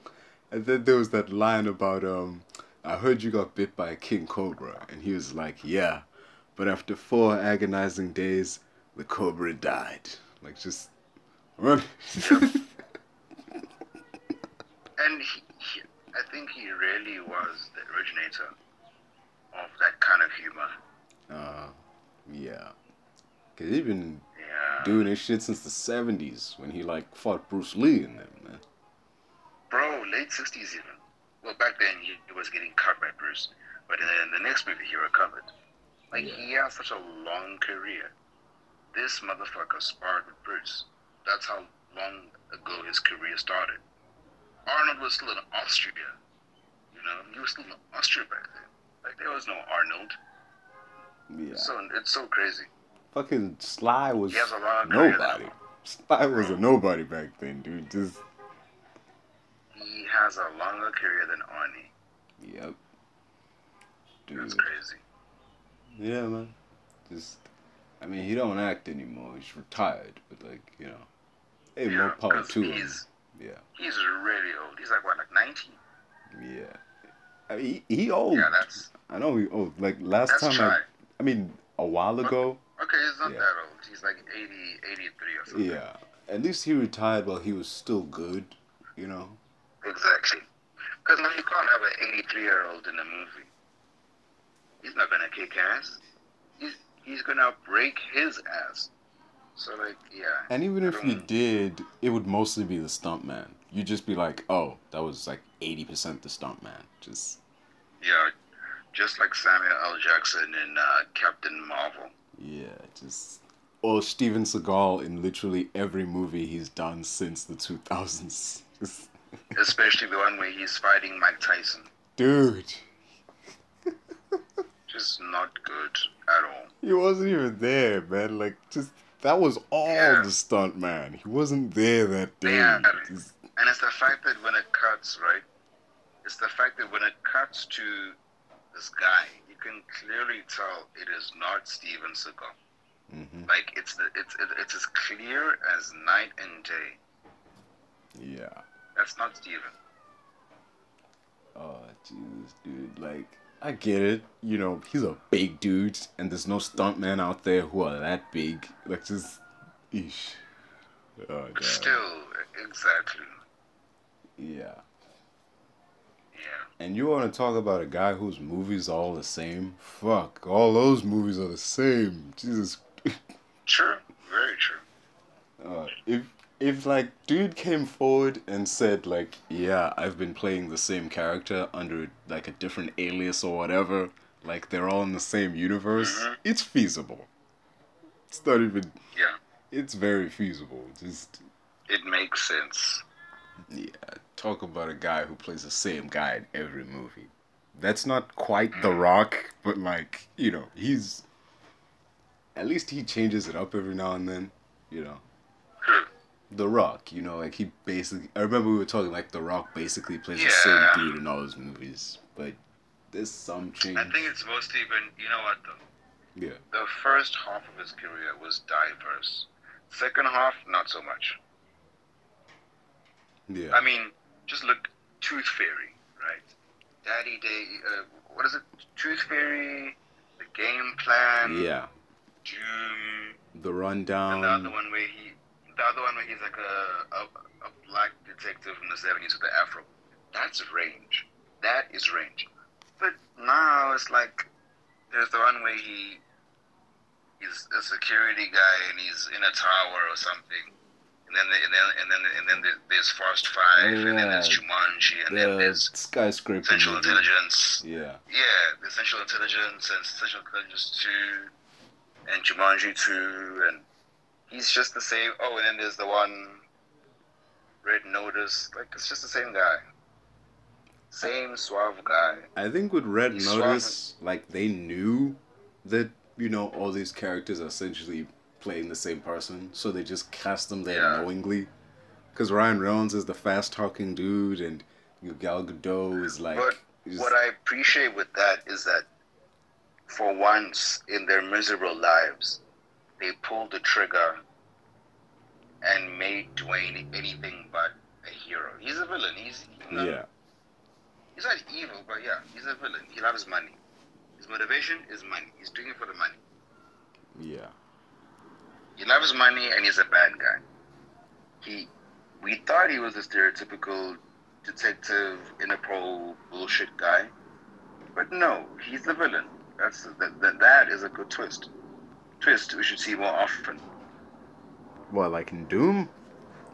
And then there was that line about, um, I heard you got bit by a king cobra, and he was like, yeah, but after four agonizing days, the cobra died. Like, just run.
And he, he, I think he really was the originator of that kind of humor.
uh, yeah, cause he's been
Yeah.
doing this shit since the seventies when he like fought Bruce Lee in them, man.
Bro, late 60s even. Well, back then he, he was getting cut by Bruce, but in the, next movie he recovered. Like,
Yeah.
he has such a long career. This motherfucker sparred with Bruce. That's how long ago his career started. Arnold was still in Austria. You know, he was still in Austria back then. Like, there was no Arnold.
Yeah.
So It's so crazy.
Fucking Sly was
He has a long career
nobody. Sly was a nobody back then, dude. Just
He has a longer career than Arnie.
yep. Dude.
That's crazy.
Yeah, man. Just, I mean, he don't act anymore. He's retired, but like, you know, hey,
Yeah,
more power to him. Yeah,
he's really old. He's like what, like ninety?
yeah. I mean, he, he old.
Yeah, that's
I know he old. Like last time,
try.
I, I mean, a while ago.
Okay, he's not
Yeah.
that old. He's like 80, 83 or something.
Yeah. At least he retired while he was still good. You know.
Exactly. Because now you can't have an 83 year old in a movie. He's not gonna kick ass. He's he's gonna break his ass. So like, yeah.
And even if you did, it would mostly be the stuntman. You'd just be like, oh, that was like eighty percent the stuntman. Just
Yeah, just like Samuel L. Jackson in uh, Captain Marvel.
yeah, just. Or Steven Seagal in literally every movie he's done since the two thousands.
Especially the one where he's fighting Mike Tyson.
Dude,
Just not good at all.
he wasn't even there, man. Like, just that was all
Yeah.
the stunt man. He wasn't there that day.
Yeah.
Just-
And it's the fact that when it cuts, right? It's the fact that when it cuts to this guy, you can clearly tell it is not Steven Seagal.
Mhm.
Like it's the it's it, it's as clear as night and day.
Yeah.
That's not Steven.
Oh, Jesus, dude. Like, I get it. You know, he's a big dude, and there's no stuntmen out there who are that big. Like, just, ish. Oh, God.
still, exactly.
Yeah.
Yeah.
And you want to talk about a guy whose movies are all the same? Fuck, all those movies are the same. Jesus.
True. Very true.
Uh, if if like dude came forward and said like, yeah, I've been playing the same character under like a different alias or whatever, like they're all in the same universe,
Mhm.
it's feasible. It's not even.
Yeah.
It's very feasible. Just
It makes sense.
yeah, talk about a guy who plays the same guy in every movie. That's not quite The Rock, but like you know, he's. At least he changes it up every now and then, you know. The Rock, you know, like he basically. I remember we were talking like The Rock basically plays the same dude in all his movies, but there's some change.
I think it's mostly been you know what though?
yeah,
The first half of his career was diverse. Second half, not so much.
yeah,
I mean, just look, Tooth Fairy, right? Daddy Day, uh, what is it? Tooth Fairy, The Game Plan,
yeah.
Doom,
The rundown.
the other one where he, the other one where he's like a, a, a black detective from the 70s with the afro. That's range. That is range. But now it's like, there's the one where he, he's a security guy and he's in a tower or something. And then, and then, and then, and then there- there's Fast Five, and then there's
Yeah.
Jumanji, and then there's
skyscraper.
Central
movie.
Intelligence.
Yeah,
Yeah, the Central Intelligence and Central Intelligence 2 and Jumanji 2 and he's just the same. Oh, and then there's the one Red Notice. Like, it's just the same guy. Same suave guy.
I think with Red
He's
Notice, like they knew that you know all these characters are essentially playing the same person, so they just cast them there
Yeah.
knowingly. Because Ryan Reynolds is the fast talking dude, and Gal Gadot is like.
But What I appreciate with that is that for once in their miserable lives, they pulled the trigger and made Dwayne anything but a hero. He's a villain. He's you know,
yeah,
He's not evil, but yeah, he's a villain. He loves money. His motivation is money. He's doing it for the money.
yeah,
He loves money and he's a bad guy. He, we thought he was a stereotypical detective, in Interpol bullshit guy, but no, he's the villain. That's that. That, that is a good twist. Twist we should see more often.
What like in Doom?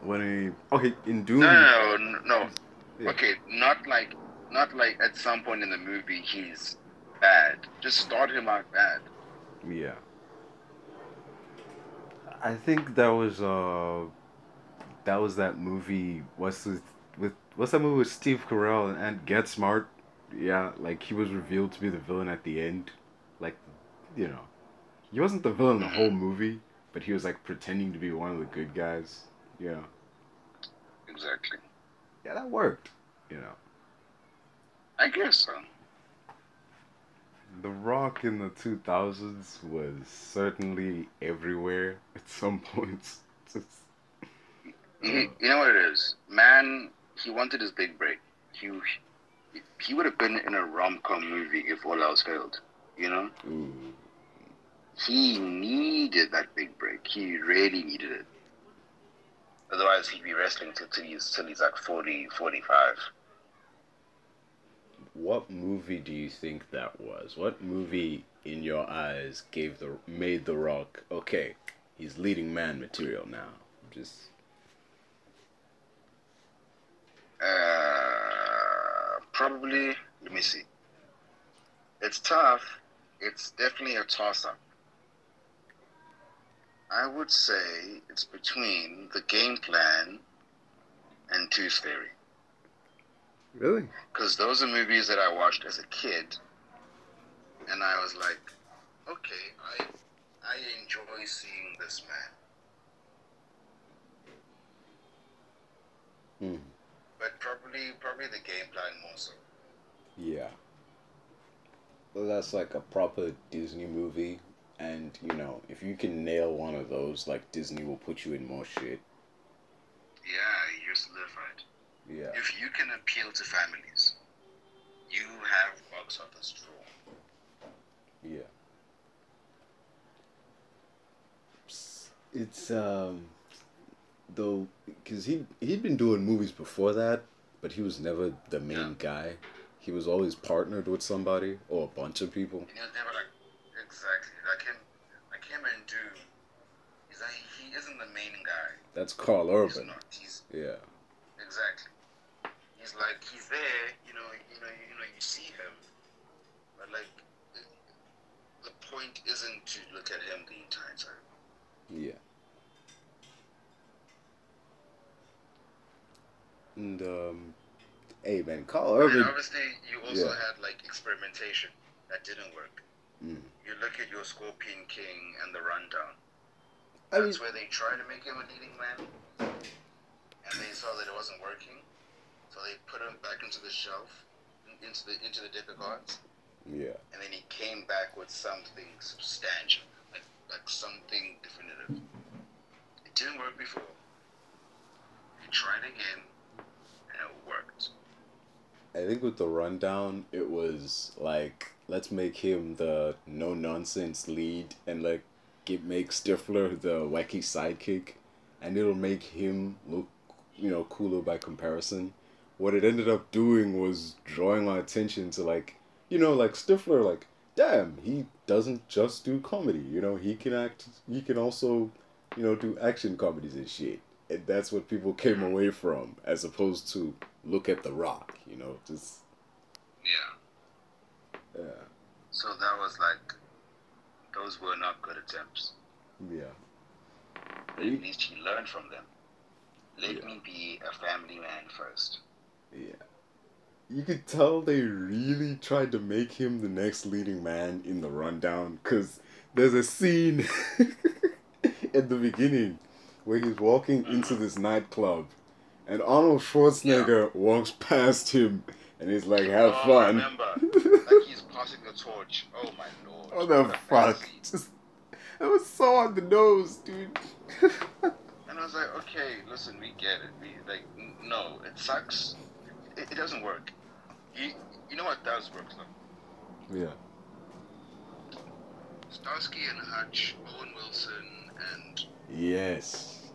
When he okay in Doom?
No, no, no, no.
Yeah.
Okay, not like, not like at some point in the movie he's bad. Just start him out bad.
Yeah. I think that was uh that was that movie what's with with what's that movie with Steve Carell and, and Get Smart? Yeah, like he was revealed to be the villain at the end. Like you know. He wasn't the villain the whole movie, but he was like pretending to be one of the good guys. Yeah.
Exactly.
Yeah, that worked. You know.
I guess so.
The Rock in the 2000s was certainly everywhere at some points. Just,
You, you know what it is? Man, he wanted his big break. He he would have been in a rom com movie if all else failed. You know?
ooh.
He needed that big break. He really needed it. Otherwise, he'd be wrestling till, till, he's, till he's like 40, 45.
What movie do you think that was? What movie in your eyes gave the made The Rock okay? He's leading man material now. Just
Uh, probably, let me see. It's tough. It's definitely a toss up. I would say it's between the game plan and Tooth Fairy.
really.
Because those are movies that I watched as a kid. And I was like, okay, I, I enjoy seeing this man.
Hmm.
But probably, probably the game plan more so.
Yeah. Well, that's like a proper Disney movie, and you know, if you can nail one of those, like Disney will put you in more shit.
Yeah, you're solidified.
Yeah.
If you can appeal to families, you have box office draw.
Yeah. It's um, though, because he he'd been doing movies before that, but he was never the main
Yeah.
guy. He was always partnered with somebody or a bunch of people.
And he was never like, exactly, like him, like him and Doom. He's like, he isn't the main guy.
That's Karl
He's
Urban.
not. He's
Yeah.
exactly. He's like, he's there. You know, you know, you know, you see him, but like, the point isn't to look at him the entire time.
Yeah. And um, hey man, Karl
And
Urban.
obviously, you also
Yeah.
had like experimentation that didn't work.
Mm.
You look at your Scorpion King and the Rundown.
I mean,
That's where they tried to make him a leading man, and they saw that it wasn't working, so they put him back into the shelf, into the into the deck of cards,
yeah.
and then he came back with something substantial, like like something definitive. It didn't work before. He tried again, and it worked.
I think with the rundown, it was like let's make him the no nonsense lead and like get make Stifler the wacky sidekick, and it'll make him look you know cooler by comparison. What it ended up doing was drawing my attention to like you know like Stifler like damn he doesn't just do comedy you know he can act he can also you know do action comedies and shit and that's what people came away from as opposed to look at the rock you know just
Yeah.
Yeah
So that was like, those were not good attempts.
yeah
But at least he learned from them. Let
Yeah.
me be a family man first.
yeah you could tell they really tried to make him the next leading man in the rundown because there's a scene at the beginning where he's walking mm. into this nightclub and Arnold Schwarzenegger walks past him and he's like, have
Oh, I
fun.
remember. like he's passing the torch. Oh my lord.
What the fuck? Just, that was so on the nose, dude.
And I was like, okay, listen, we get it. We like, no, it sucks. It, it doesn't work. You, you know what does work though?
yeah.
Starsky and Hutch, Owen Wilson, and
Yes.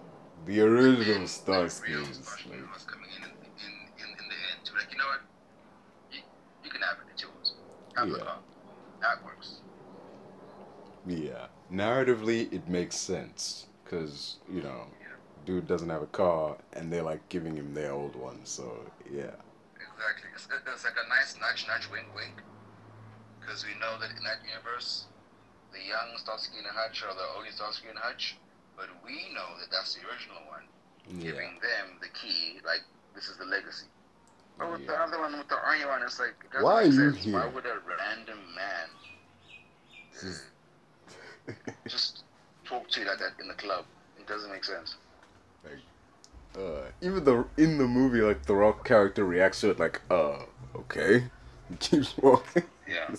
The original
then, like, real
is
Starsky
like-
was coming in in, in, in, the end like, you know what? You, you can have it. It's
Yeah.
That works.
Yeah. Narratively, it makes sense. Because, you know, dude doesn't have a car and they're like giving him their old one. So, yeah.
Exactly. It's, it's like a nice nudge, nudge, wink, wink. Because we know that in that universe, the young Starsky and Hutch are the only Starsky and Hutch, but we know that that's the original one,
Yeah.
giving them the key. Like this is the legacy. But with the other one, with the Arnie one, it's like it
Why are you
sense. Why would a random man? Just talk to you like that in the club. It doesn't make sense.
Like, uh, even the in the movie, like the Rock character reacts to it like, uh, okay, he keeps walking.
Yeah.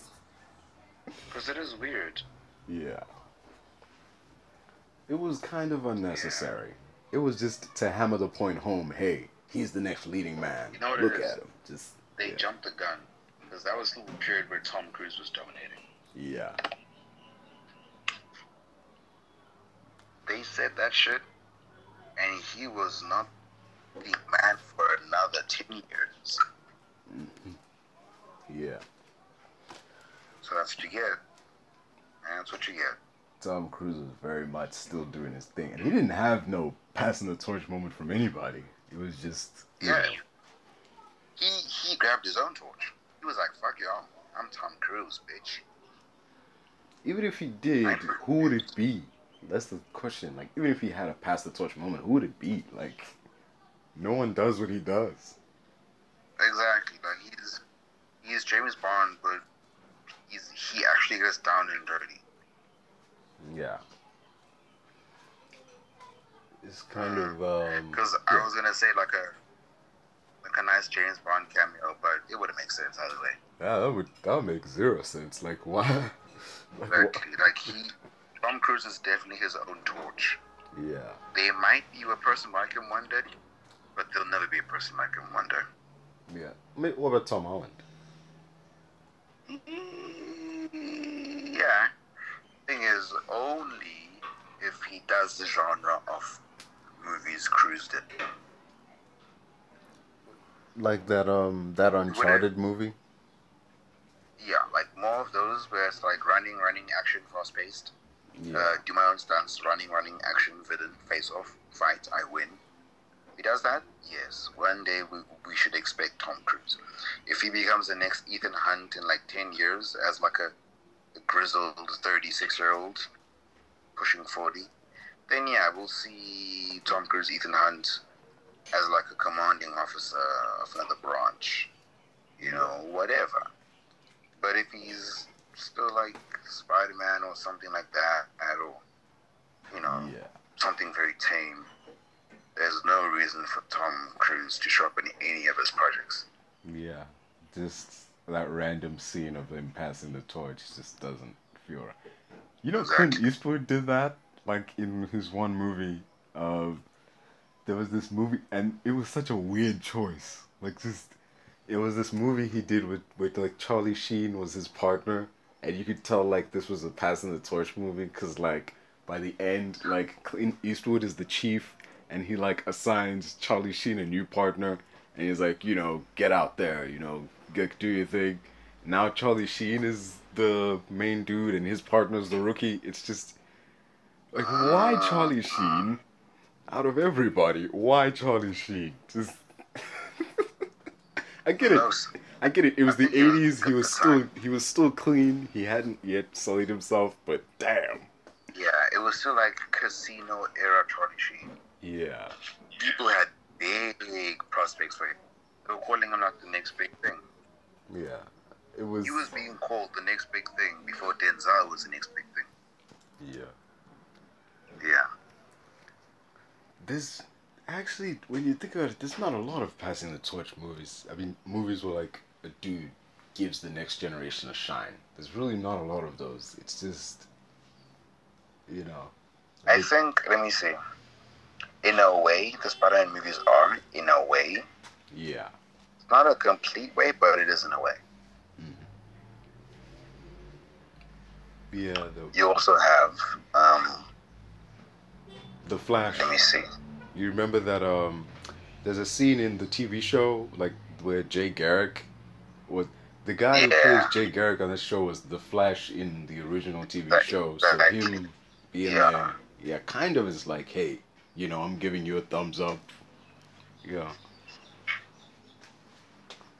Because it is weird.
Yeah. It was kind of unnecessary. It was just to hammer the point home. Hey, he's the next leading man.
You know what
Look
is?
at him. Just
They
yeah.
jumped the gun. Because that was the period where Tom Cruise was dominating.
Yeah.
They said that shit, and he was not the man for another 10 years. Mm-hmm.
Yeah.
So that's what you get. And that's what you get.
Tom Cruise was very much still doing his thing, and he didn't have no passing the torch moment from anybody. It was just
Yeah.
know,
He he grabbed his own torch. He was like, fuck y'all. I'm Tom Cruise, bitch.
even if he did, who would it be? That's the question. Like, even if he had a pass the torch moment, who would it be? Like, no one does what he does.
Exactly. Like he's he's James Bond, but he's he actually gets down and dirty.
Yeah. It's kind of um.
Because I was gonna say like a like a nice James Bond cameo, but it wouldn't make sense either way.
Yeah, that would that would make zero sense. Like, why? Like,
Like, like he, Tom Cruise is definitely his own torch.
yeah.
There might be a person like him one day, but there'll never be a person like him one day.
Yeah. I mean, what about Tom Holland?
Yeah. Thing is, only if he does the genre of movies Cruise did.
Like that um that Uncharted movie.
Yeah, like more of those where it's like running, running, action, fast paced.
Yeah.
Uh, do my own stunts, running, running, action, villain, face off, fight, I win. He does that, yes. One day we, we should expect Tom Cruise. If he becomes the next Ethan Hunt in like 10 years as like a, a grizzled 36 year old pushing 40, then yeah, we'll see Tom Cruise, Ethan Hunt as like a commanding officer of another branch. You know, whatever. But if he's still like Spider Man or something like that, or you know,
yeah.
something very tame, there's no reason for Tom Cruise to show up in any of his projects.
Yeah. Just that random scene of him passing the torch just doesn't feel right. You know, Clint
Exactly.
Eastwood did that, like in his one movie. Uh, there was this movie, and it was such a weird choice. Like, just it was this movie he did with with like Charlie Sheen was his partner, and you could tell like this was a passing the torch movie because like by the end, like Clint Eastwood is the chief, and he like assigns Charlie Sheen a new partner, and he's like, you know, get out there, you know, get do your thing. Now Charlie Sheen is the main dude, and his partner's the rookie. It's just like why Charlie Sheen? Out of everybody, why Charlie Sheen? Just I get it. I get it. It was the
think he was
eighties. He was still he was still clean. He hadn't yet sullied himself, but damn.
Yeah, it was still like casino era Charlie Sheen.
Yeah.
People had big prospects for him. They were calling him like the next big thing.
Yeah. It was
He was being called the next big thing before Denzel was the next big thing.
Yeah.
Yeah.
There's actually when you think about it, there's not a lot of passing the torch movies. I mean movies where like a dude gives the next generation a shine. There's really not a lot of those. It's just you know.
I think, let me see. In a way, the Spider-Man movies are, in a way,
yeah.
it's not a complete way, but it is in a way.
Yeah, the
You also have, um,
the Flash.
let me see.
You remember that um there's a scene in the TV show like where Jay Garrick was the guy who plays Jay Garrick on this show was the Flash in the original TV show. So
right.
him being
Yeah.
there, yeah, kind of is like, hey, you know, I'm giving you a thumbs up. Yeah.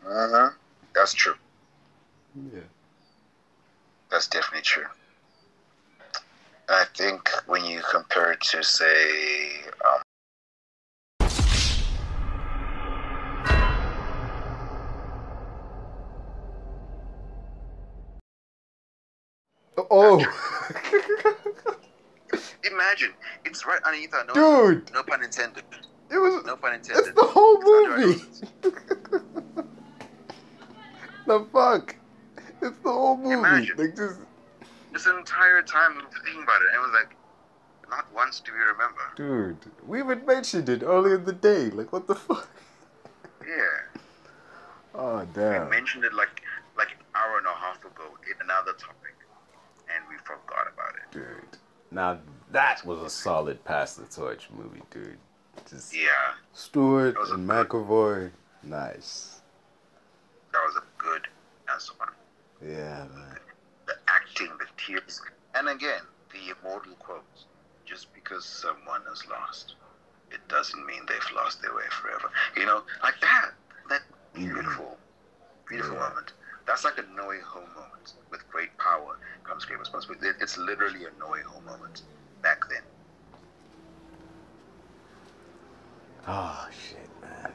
Uh-huh. That's true.
Yeah.
That's definitely true. I think when you compare it to, say, um,
Oh.
imagine it's right underneath our nose.
Dude,
No pun intended.
it was.
No pun intended.
It's the whole
It's
movie. the fuck? It's the whole movie.
Imagine.
Like just,
This entire time I'm thinking about it, and it was like, not once do we remember.
dude, we even mentioned it earlier in the day. Like, what the fuck?
Yeah,
Oh damn.
we mentioned it like like an hour and a half ago in another topic, and we forgot about it.
Dude. Now that was a solid pass the torch movie, dude. Just
Yeah,
Stewart
That was a
and McAvoy. Nice.
that was a good answer, man.
Yeah, man.
Acting, the tears, and again, the immortal quote Just because someone has lost, it doesn't mean they've lost their way forever. You know, like that. That mm-hmm. beautiful, beautiful
Yeah.
moment. That's like a no way home moment. With great power comes great responsibility. It's literally a no way home moment back then.
Oh shit, man.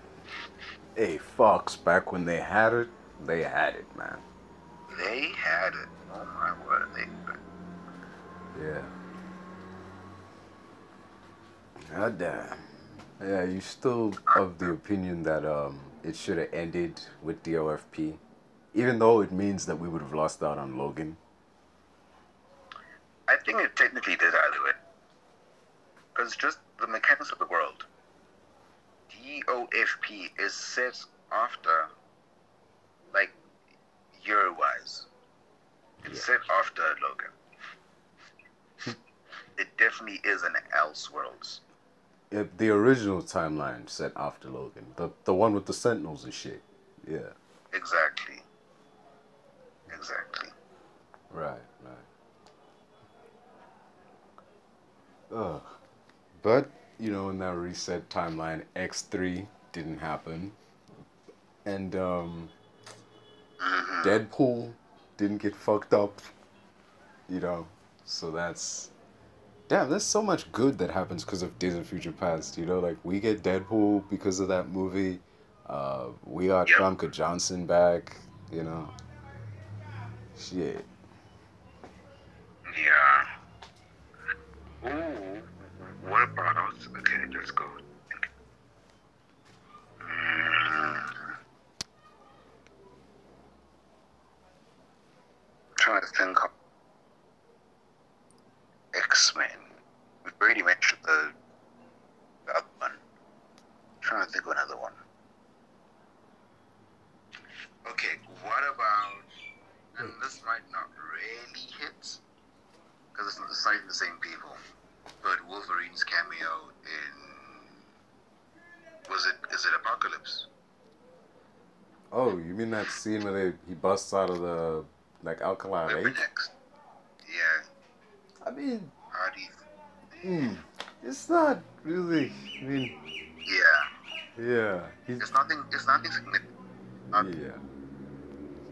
Hey, Fox, back when they had it, they had it, man.
They had it. Oh my word. They,
Yeah. God damn. Yeah, you still of the opinion that um it should have ended with the OFP, even though it means that we would have lost out on Logan.
I think it technically did either way. Because just the mechanics of the world. DOFP is set after, like, year wise. It's set after Logan. it definitely is an Elseworlds.
It, the original timeline set after Logan, the the one with the Sentinels and shit. Yeah.
Exactly. Exactly.
Right, right. Ugh. But, you know, in that reset timeline, X3 didn't happen. And, um,
hmm
Deadpool didn't get fucked up. You know, so that's. Damn, there's so much good that happens because of Days of Future Past. You know, like, we get Deadpool because of that movie. Uh, we got
Yep.
Famke Janssen back, you know. Shit.
Yeah. Ooh, what about? Okay, let's go. Mm. Trying to think of X Men. We've already mentioned the, the other one. trying to think of another one. Okay, what about? And hmm. this might not really hit because it's, it's not even the same people. But Wolverine's cameo in was it is it Apocalypse?
Oh, you mean that scene where they, he busts out of the, like, Alkali
Weapon
Lake?
Yeah.
I mean,
How do you?
hmm, it's not really, I mean,
Yeah.
yeah.
It's nothing. It's nothing significant. Not,
yeah.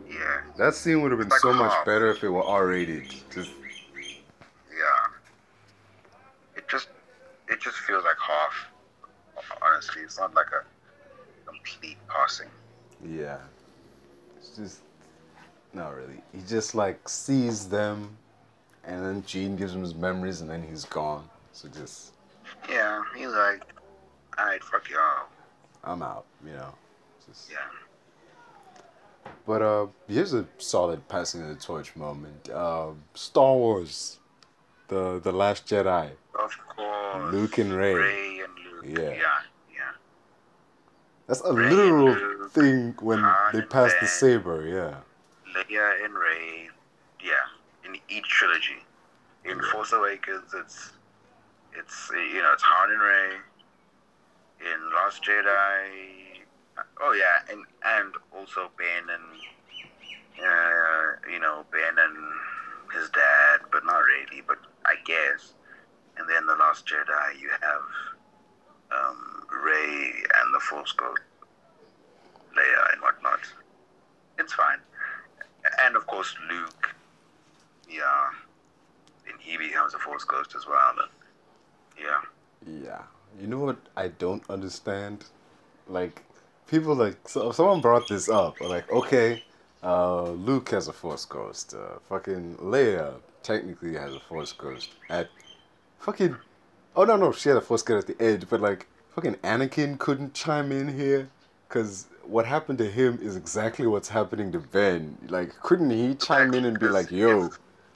yeah.
That scene would have been
Like
so much better if it were R-rated. Just,
Yeah. It just it just feels like half. Honestly, it's not like a complete passing.
yeah. It's just, not really. He just, like, sees them, and then Jean gives him his memories, and then he's gone. So just,
Yeah, he's like, alright, fuck y'all.
I'm out, you know. Just,
Yeah.
But uh, here's a solid passing of the torch moment. Um, Star Wars, the the Last Jedi.
Of course.
Luke and Rey.
Ray and Luke.
Yeah.
Yeah. Yeah.
That's a
Rey,
literal thing when they pass the saber. Yeah.
Leia and Rey. Yeah. In each trilogy. In
Yeah.
Force Awakens, it's it's you know it's Han and Rey. In Last Jedi, oh yeah, and and also Ben and uh, you know Ben and his dad, but not really, but I guess. And then the Last Jedi, you have um, Rey and the Force Ghost, Leia and whatnot. It's fine, and of course Luke. Yeah, and he becomes a Force Ghost as well. And yeah,
Yeah. You know what I don't understand? Like, people like so someone brought this up. Like, okay, uh, Luke has a Force Ghost. Uh, fucking Leia technically has a Force Ghost at fucking. Oh no no, she had a force Ghost at the edge, but like fucking Anakin couldn't chime in here, cause what happened to him is exactly what's happening to Ben. Like, couldn't he chime in and be like, "Yo,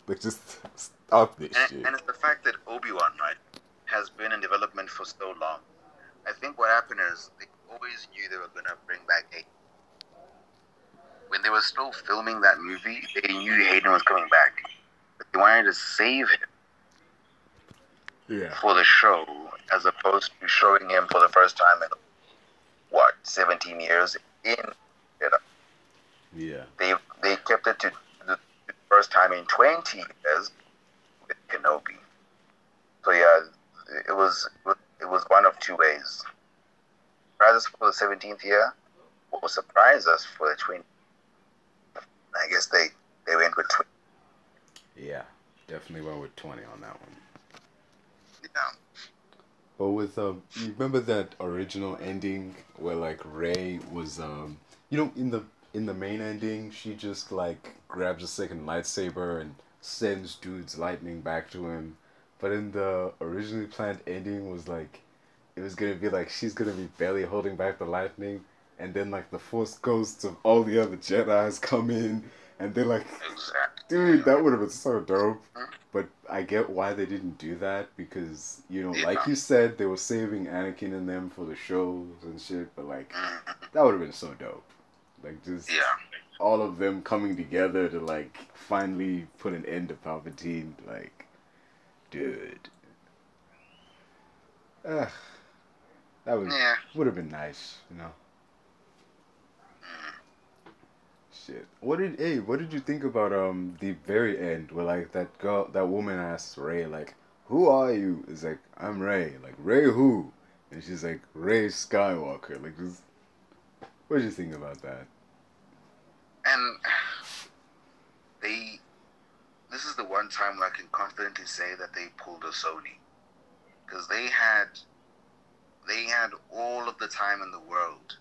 like just stop this
And,
shit"?
and it's the fact that Obi Wan, right, has been in development for so long. I think what happened is they always knew they were gonna bring back Hayden. When they were still filming that movie, they knew Hayden was coming back, but they wanted to save him
Yeah.
for the show, as opposed to showing him for the first time in what 17 years in. Know,
Yeah.
they they kept it to the first time in 20 years with Kenobi. So yeah, it was it was one of two ways: surprise us for the 17th year, or surprise us for the 20. I guess they they went with 20.
Yeah. Definitely went with twenty on that one.
Know.
But with um, you remember that original ending where like Rey was um, you know, in the in the main ending, she just like grabs a second lightsaber and sends dude's lightning back to him. But in the originally planned ending was like, it was gonna be like she's gonna be barely holding back the lightning, and then like the Force ghosts of all the other Jedi's come in, and they're like,
Exactly.
Dude, that would have been so dope. But I get why they didn't do that because, you know,
Yeah.
like you said, they were saving Anakin and them for the shows and shit. But, like,
Mhm.
that would have been so dope. Like, just
Yeah.
all of them coming together to, like, finally put an end to Palpatine. Like, dude. Ugh. That would,
Yeah.
would have been nice, you know? Shit. What did hey, what did you think about um the very end where like that girl that woman asks Rey like, Who are you? It's like, I'm Rey. Like Rey who? And she's like, Rey Skywalker. Like just what did you think about that?
And they, this is the one time where I can confidently say that they pulled a Sony, because they had, they had all of the time in the world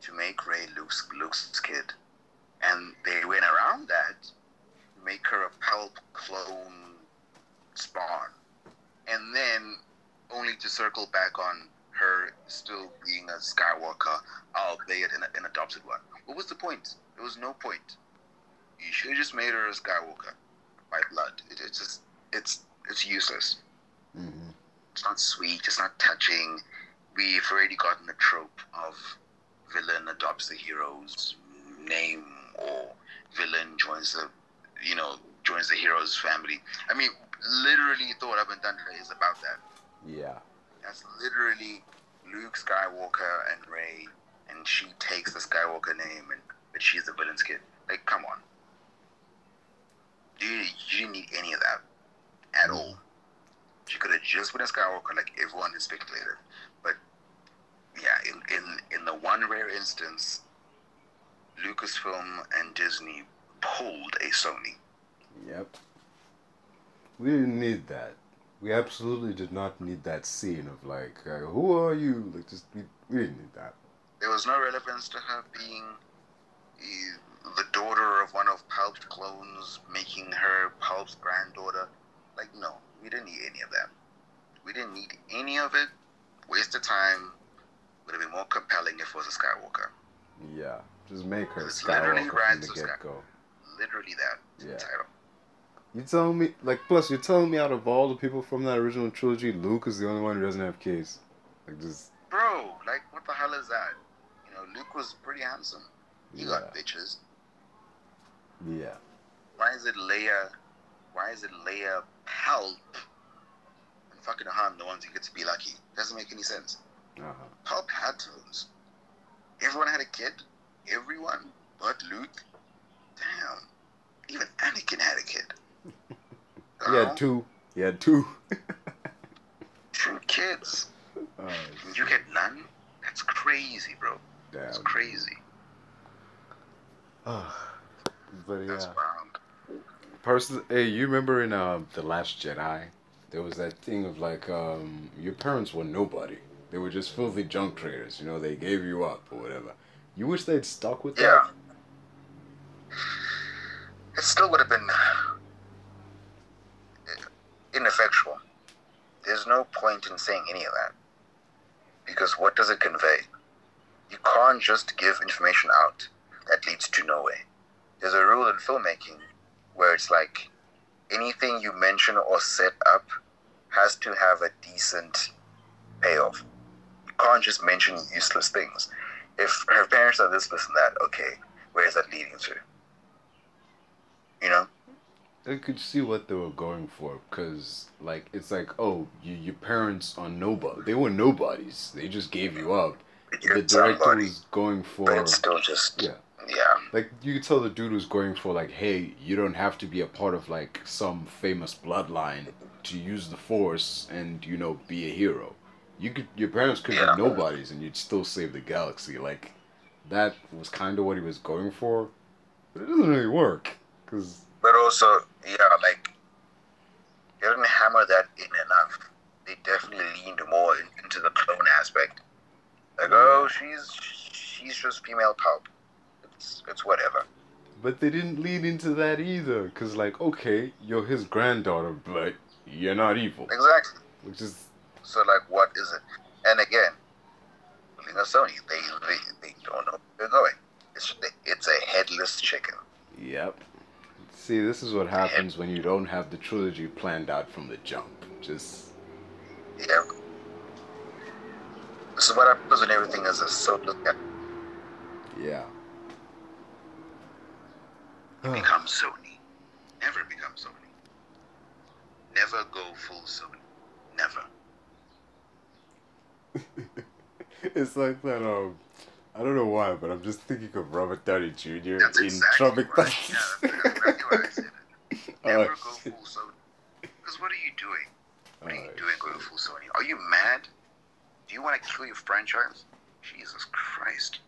to make Rey Luke's, Luke's kid, and they went around that make her a Palp clone spawn, and then only to circle back on her still being a Skywalker, albeit an, an adopted one. What was the point? There was no point. You should have just made her a Skywalker by blood. It, it's just it's it's useless.
Mm-hmm.
It's not sweet. It's not touching. We've already gotten the trope of villain adopts the hero's name or villain joins the you know joins the hero's family. I mean, literally, Thor Love and Thunder is about that.
Yeah.
That's literally Luke Skywalker and Rey, and she takes the Skywalker name, and but she's the villain's kid. Like, come on. You, you didn't need any of that at mm. all. She could have just been a Skywalker, like everyone has speculated. But yeah, in in in the one rare instance, Lucasfilm and Disney pulled a Sony.
Yep. We didn't need that. We absolutely did not need that scene of like, uh, who are you? Like, just we, we didn't need that.
There was no relevance to her being the daughter of one of Palp's clones, making her Palp's granddaughter. Like, no, we didn't need any of that. We didn't need any of it. Waste of time. Would have been more compelling if it was a Skywalker.
Yeah, just make her
literally
Skywalker from the get go.
Literally that.
Yeah.
Title.
You telling me like plus you're telling me out of all the people from that original trilogy, Luke is the only one who doesn't have kids. Like just
Bro, like, what the hell is that? You know, Luke was pretty handsome. He
yeah,
got bitches.
yeah.
Why is it Leia? Why is it Leia Palp? And fucking Han, the ones who get to be lucky. Doesn't make any sense.
Uh-huh.
Palp had twins. Everyone had a kid. Everyone but Luke. Damn. Even Anakin had a kid.
He had two. He had two.
Two kids.
oh,
you get none? That's crazy, bro. That's
damn.
crazy.
but yeah.
That's wild.
Person, hey, you remember in uh, the Last Jedi, there was that thing of like, um, your parents were nobody. They were just filthy junk traders. You know, they gave you up or whatever. You wish they'd stuck with
Yeah.
that.
It still would have been uh, ineffectual. There's no point in saying any of that. Because what does it convey? You can't just give information out that leads to nowhere. There's a rule in filmmaking where it's like anything you mention or set up has to have a decent payoff. You can't just mention useless things. If her parents are this, this, and that, okay, where is that leading to? You know?
I could see what they were going for, cause like it's like, oh, you, your parents are nobody. They were nobodies. They just gave you up.
You're
the director
somebody,
was going for
but it's still just
yeah.
yeah.
Like you could tell the dude was going for like, hey, you don't have to be a part of like some famous bloodline to use the force and you know be a hero. You could your parents could
Yeah.
be nobodies and you'd still save the galaxy. Like that was kind of what he was going for, but it doesn't really work because
But also, yeah, like they didn't hammer that in enough. They definitely leaned more in, into the clone aspect. Like, oh, she's she's just female Palp. It's it's whatever.
but they didn't lean into that either. Cause like okay, you're his granddaughter, but you're not evil,
Exactly.
which is
So like, what is it? And again, Lena Sony, they, they they don't know where they're going. It's it's a headless chicken.
Yep. See, this is what happens when you don't have the trilogy planned out from the jump. Just
Yeah. This is what happens when everything is a so look at
yeah.
become Sony. Never become Sony. Never go full Sony. Never.
it's like that. Um, I don't know why, but I'm just thinking of Robert Downey Jr.
That's
in
exactly
Tropic
right.
Thunder.
Yeah, that's exactly why I said.
Oh,
Never go
shit.
full Sony. Because what are you doing? What are you
Oh,
doing going full Sony? Are you mad? Do you want to kill your franchise? Jesus Christ.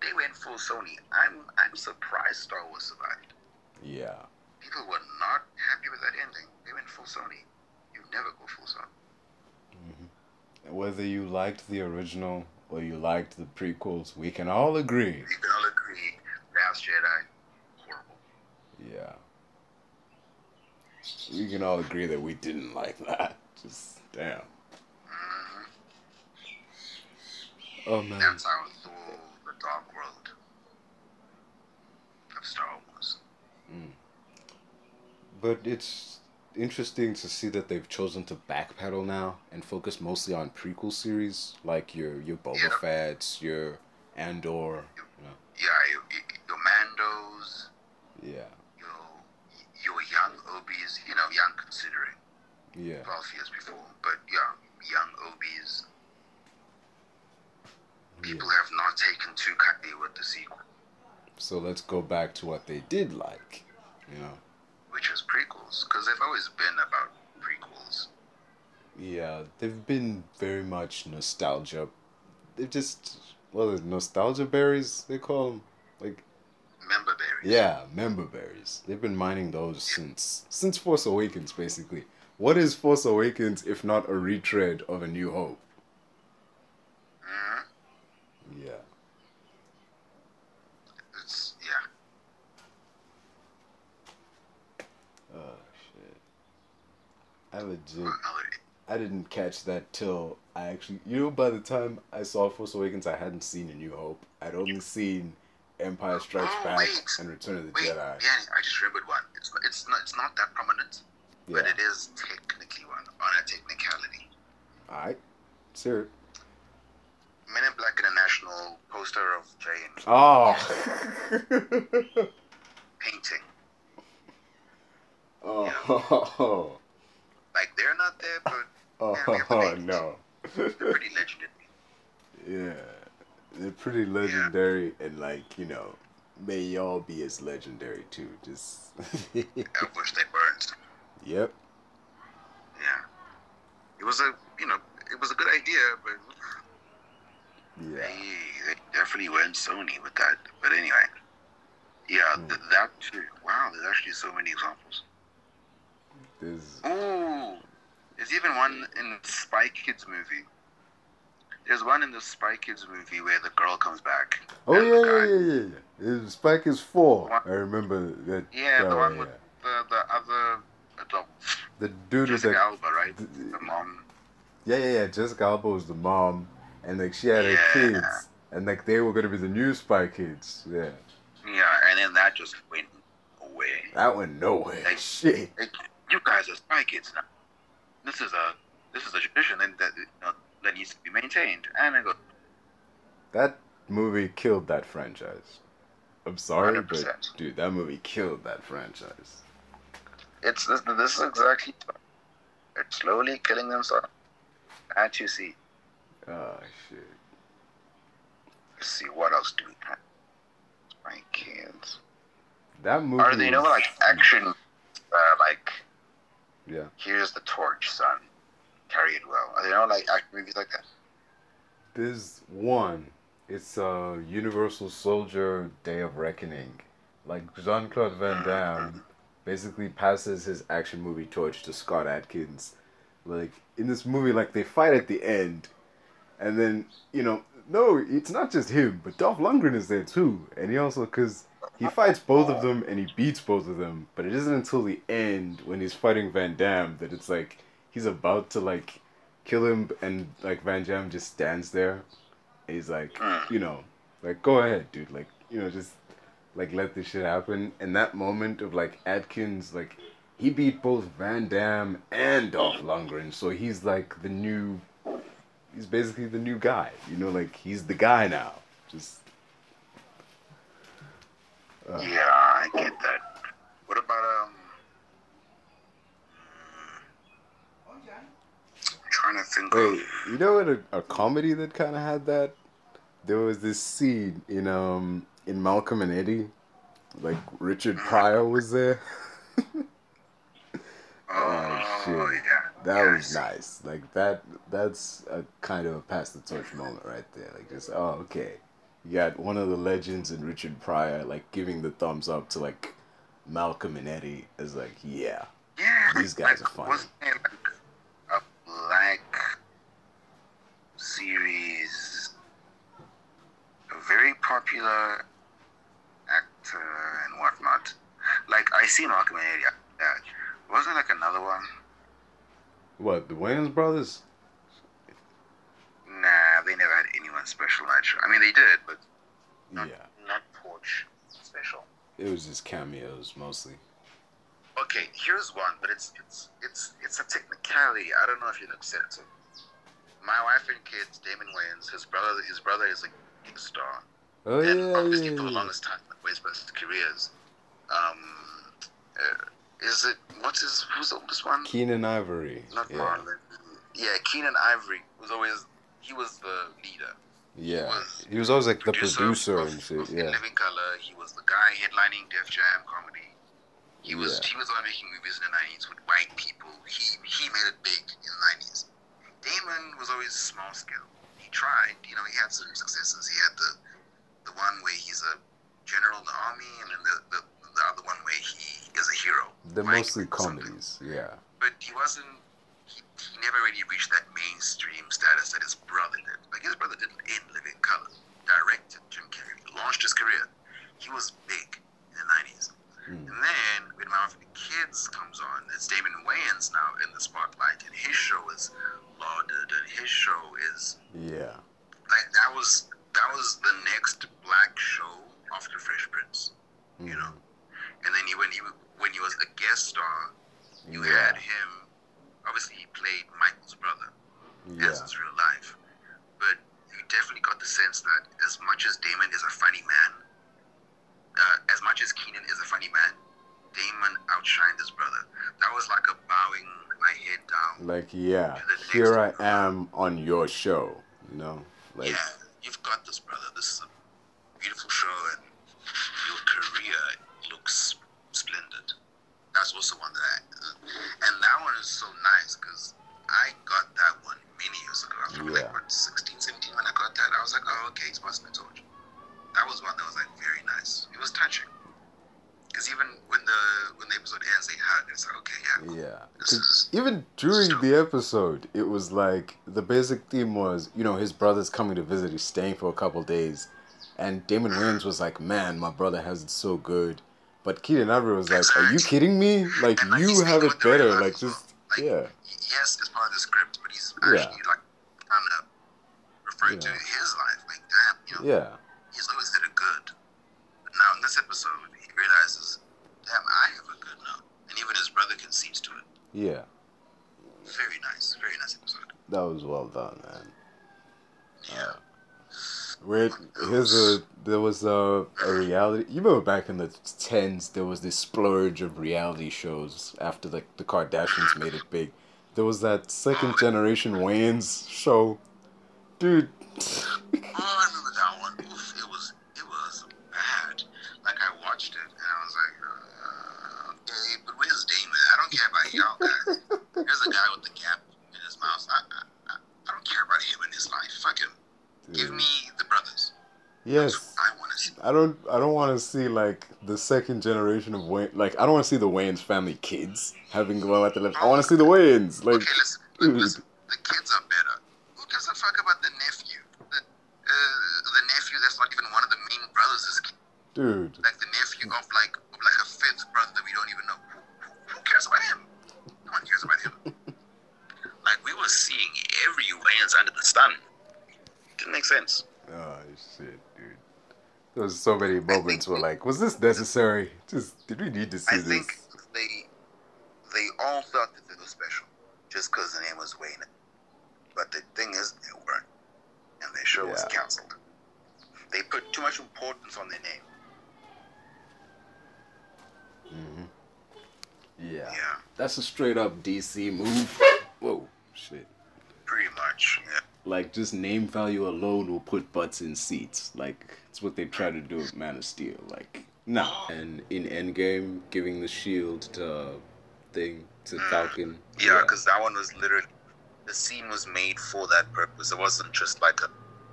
They went full Sony. I'm I'm surprised Star Wars survived.
Yeah.
People were not happy with that ending. They went full Sony. You never go full Sony.
Whether you liked the original or you liked the prequels, we can all agree.
We can all agree, Last Jedi, horrible.
Yeah. We can all agree that we didn't like that. Just damn.
hmm
Oh man.
That's how the, the dark world of Star Wars.
But it's interesting to see that they've chosen to backpedal now and focus mostly on prequel series like your your Boba
Yeah.
Fett's, your Andor. You know,
Yeah, your, your Mandos,
yeah,
your your young Obi's, you know, young considering
yeah,
12 years before, but yeah, young Obi's. People
yeah.
have not taken too kindly with the sequel,
So let's go back to what they did like. You know,
which is prequels, because they've always been about prequels.
yeah, they've been very much nostalgia. They've just well, the nostalgia berries they call them. Like
Member berries.
Yeah, member berries. They've been mining those since since Force Awakens, basically. What is Force Awakens if not a retread of A New Hope?
hmm
Yeah.
It's yeah.
Oh shit. I legit I didn't catch that till I actually you know by the time I saw Force Awakens I hadn't seen A New Hope. I'd only seen Empire Strikes
Oh,
Back
wait.
and Return of the
Wait,
Jedi.
Danny, I just remembered one. It's it's not it's not that prominent, but it is technically one on a technicality.
Alright. Sir.
Men in Black International poster of Jane
Oh
painting.
Oh
Like they're not there, but Yeah, we
Oh no.
they're pretty legendary.
Yeah, they're pretty legendary, and like you know, may y'all be as legendary too. Just
I wish they weren't.
yep.
Yeah, it was a you know it was a good idea, but
Yeah.
they, they definitely went Sony with that. But anyway, yeah,
Hmm.
th- that too. Wow, there's actually so many examples.
There's
Ooh, there's even one in Spy Kids movie. There's one in the Spy Kids movie where the girl comes back.
oh yeah yeah yeah yeah yeah. Spy Kids four.
What?
I remember that.
Yeah, the
oh,
one
yeah.
with the, the other adult.
the dude
Jessica
the
Alba, right?
th-
The mom.
Yeah, yeah, yeah. Jessica Alba was the mom, and like she had her kids, and like they were gonna be the new Spy Kids. Yeah,
Yeah, and then that just went away.
that went nowhere.
Like-
Shit.
Like, guys are spy kids now. This is a this is a tradition that that, you know, that needs to be maintained. And I go,
That movie killed that franchise. I'm sorry, but
100%.
dude, that movie killed that franchise.
it's this, this is exactly. They're slowly killing themselves. Can't you see?
Oh shit.
Let's see what else do we have? Spy kids.
That movie.
Are they you know like action? Uh, like
Yeah.
here's the torch, son. Carry it well. Are they know like action movies like that?
There's one. It's uh Universal Soldier Day of Reckoning. Like Jean Claude Van Damme basically passes his action movie torch to Scott Adkins. Like in this movie, like they fight at the end, and then you know, no, it's not just him, but Dolph Lundgren is there too, and he also because he fights both of them and he beats both of them, but it isn't until the end when he's fighting Van Damme that it's like he's about to like kill him, and like Van Damme just stands there. And he's like, mm. you know, like go ahead, dude, like you know, just like let this shit happen. And that moment of like Adkins, like he beat both Van Damme and Dolph Lundgren, so he's like the new. He's basically the new guy, you know, like he's the guy now. Just Uh.
Yeah, I get that. What about um? I'm trying to think.
Wait,
Of,
you know what? A, a comedy that kind of had that. There was this scene in um in Malcolm and Eddie, like Richard Pryor was there.
oh,
shit.
yeah.
That
yeah,
was nice. Like that. That's a kind of a pass the torch moment right there. Like just oh okay, you got one of the legends in Richard Pryor like giving the thumbs up to like Malcolm and Eddie as like yeah
Yeah,
These guys
like,
are funny.
Wasn't there like a black series, a very popular actor and whatnot? Like I see Malcolm and Eddie. Yeah, wasn't like another one?
what the Wayans brothers.
Nah, they never had anyone special. I mean they did, but not
Yeah,
not Porch special.
it was just cameos mostly.
Okay, here's one, but it's it's it's it's a technicality. I don't know if you'd accept it. My wife and kids, Damon Wayans, his brother, his brother is a big star,
Oh
and
yeah,
obviously
yeah,
for the longest time, Wayne's best careers. Um, uh, is it what's his who's the oldest one?
Keenen Ivory.
Not
yeah.
Marlon. Yeah, Keenen Ivory was always he was the leader.
Yeah.
was
He was always like the
Producer
producer
of-
and shit.
of In
Yeah.
Living Color. He was the guy headlining Def Jam comedy. He was
Yeah.
he was on making movies in the nineties with white people. He he made it big in the nineties. Damon was always small scale. He tried, you know, he had some successes. He had the the one where he's a general in the army, and then the, the, the other one where he is a hero.
They're
Mike
mostly comedies. Yeah.
But he wasn't. He, never really reached that mainstream status that his brother did. Like his brother didn't in Living Color. Directed Jim Carrey, launched his career. He was big in the nineties.
Mm.
And then when My Wife and Kids comes on, it's Damon Wayans now in the spotlight, and his show is lauded, and his show is
Yeah.
like that was that was the next black show after Fresh Prince, you know.
Mhm.
And then he, when he when he was a guest star, you
Yeah.
had him. Obviously, he played Michael's brother
Yeah.
as his real life, but you definitely got the sense that as much as Damon is a funny man, uh, as much as Keenen is a funny man, Damon outshined his brother. That was like a bowing my head down.
Like yeah.
To the next
Here I
level.
am on your show. You know. Like
yeah, you've got this, brother. This is a beautiful show, and your career looks. That's also one that, I, and that one is so nice because I got that one many years ago. I was probably
Yeah.
like what 16, 17 when I got that. I was like, oh, okay, he's passing the torch. That was one that was like very nice. It was touching. Because even when the when the episode ends, they hug. It's like, okay, yeah, cool.
Yeah.
This
'Cause
is
even during the episode, it was like the basic theme was, you know, his brother's coming to visit. He's staying for a couple days, and Damon Wayans was like, "Man, my brother has it so good," but Keenen Ivory was like, "Are you kidding me? Like
And,
you have it better. Like just
Like,
yeah,
yes, it's part of the script, but he's
Yeah.
actually like kind of referring to his life. Like, damn, you know,
Yeah.
he's always did a good. But now in this episode, he realizes, damn, I have a good now. And even his brother concedes to it.
Yeah.
Very nice. Very nice episode.
That was well done, man.
Yeah.
Uh, Where here's a there was a, a reality. You remember back in the tens, there was this splurge of reality shows after the the Kardashians made it big. There was that second generation Wayans show, dude.
Oh, I remember that one. Oof, it was it was bad. Like I watched it and I was like, uh, okay, but where's Damon? I don't care about y'all guys. There's a guy with the gap in his mouth. I, I, I, don't care about him in his life. Fuck him. Give me.
Yes.
I.
I don't. I don't want to see like the second generation of Wayne. Like I don't want to see the Wayans family kids having glow at the left. I want to see the Wayans. Like,
okay, listen, listen. The kids are better. Who gives a fuck about the nephew? The uh, the nephew that's not even one of the main brothers' kid.
dude.
Like the nephew of like of like a fifth brother that we don't even know. Who, who, who cares about him? No one cares about him. like we were seeing every Wayans under the sun. Didn't make sense.
Oh shit, dude. There was so many moments where like, was this necessary? Just did we need to see
I
this?
think they they all thought that they were special just because the name was Wayne. But the thing is, they weren't, and their show was cancelled. They put too much importance on their name.
hmm Yeah.
Yeah,
That's a straight up DC move. Whoa, shit.
pretty much. Yeah.
Like just name value alone will put butts in seats. Like it's what they try to do with Man of Steel. Like nah. And in Endgame, giving the shield to thing to Falcon.
Yeah, because that one was literally the scene was made for that purpose. It wasn't just like a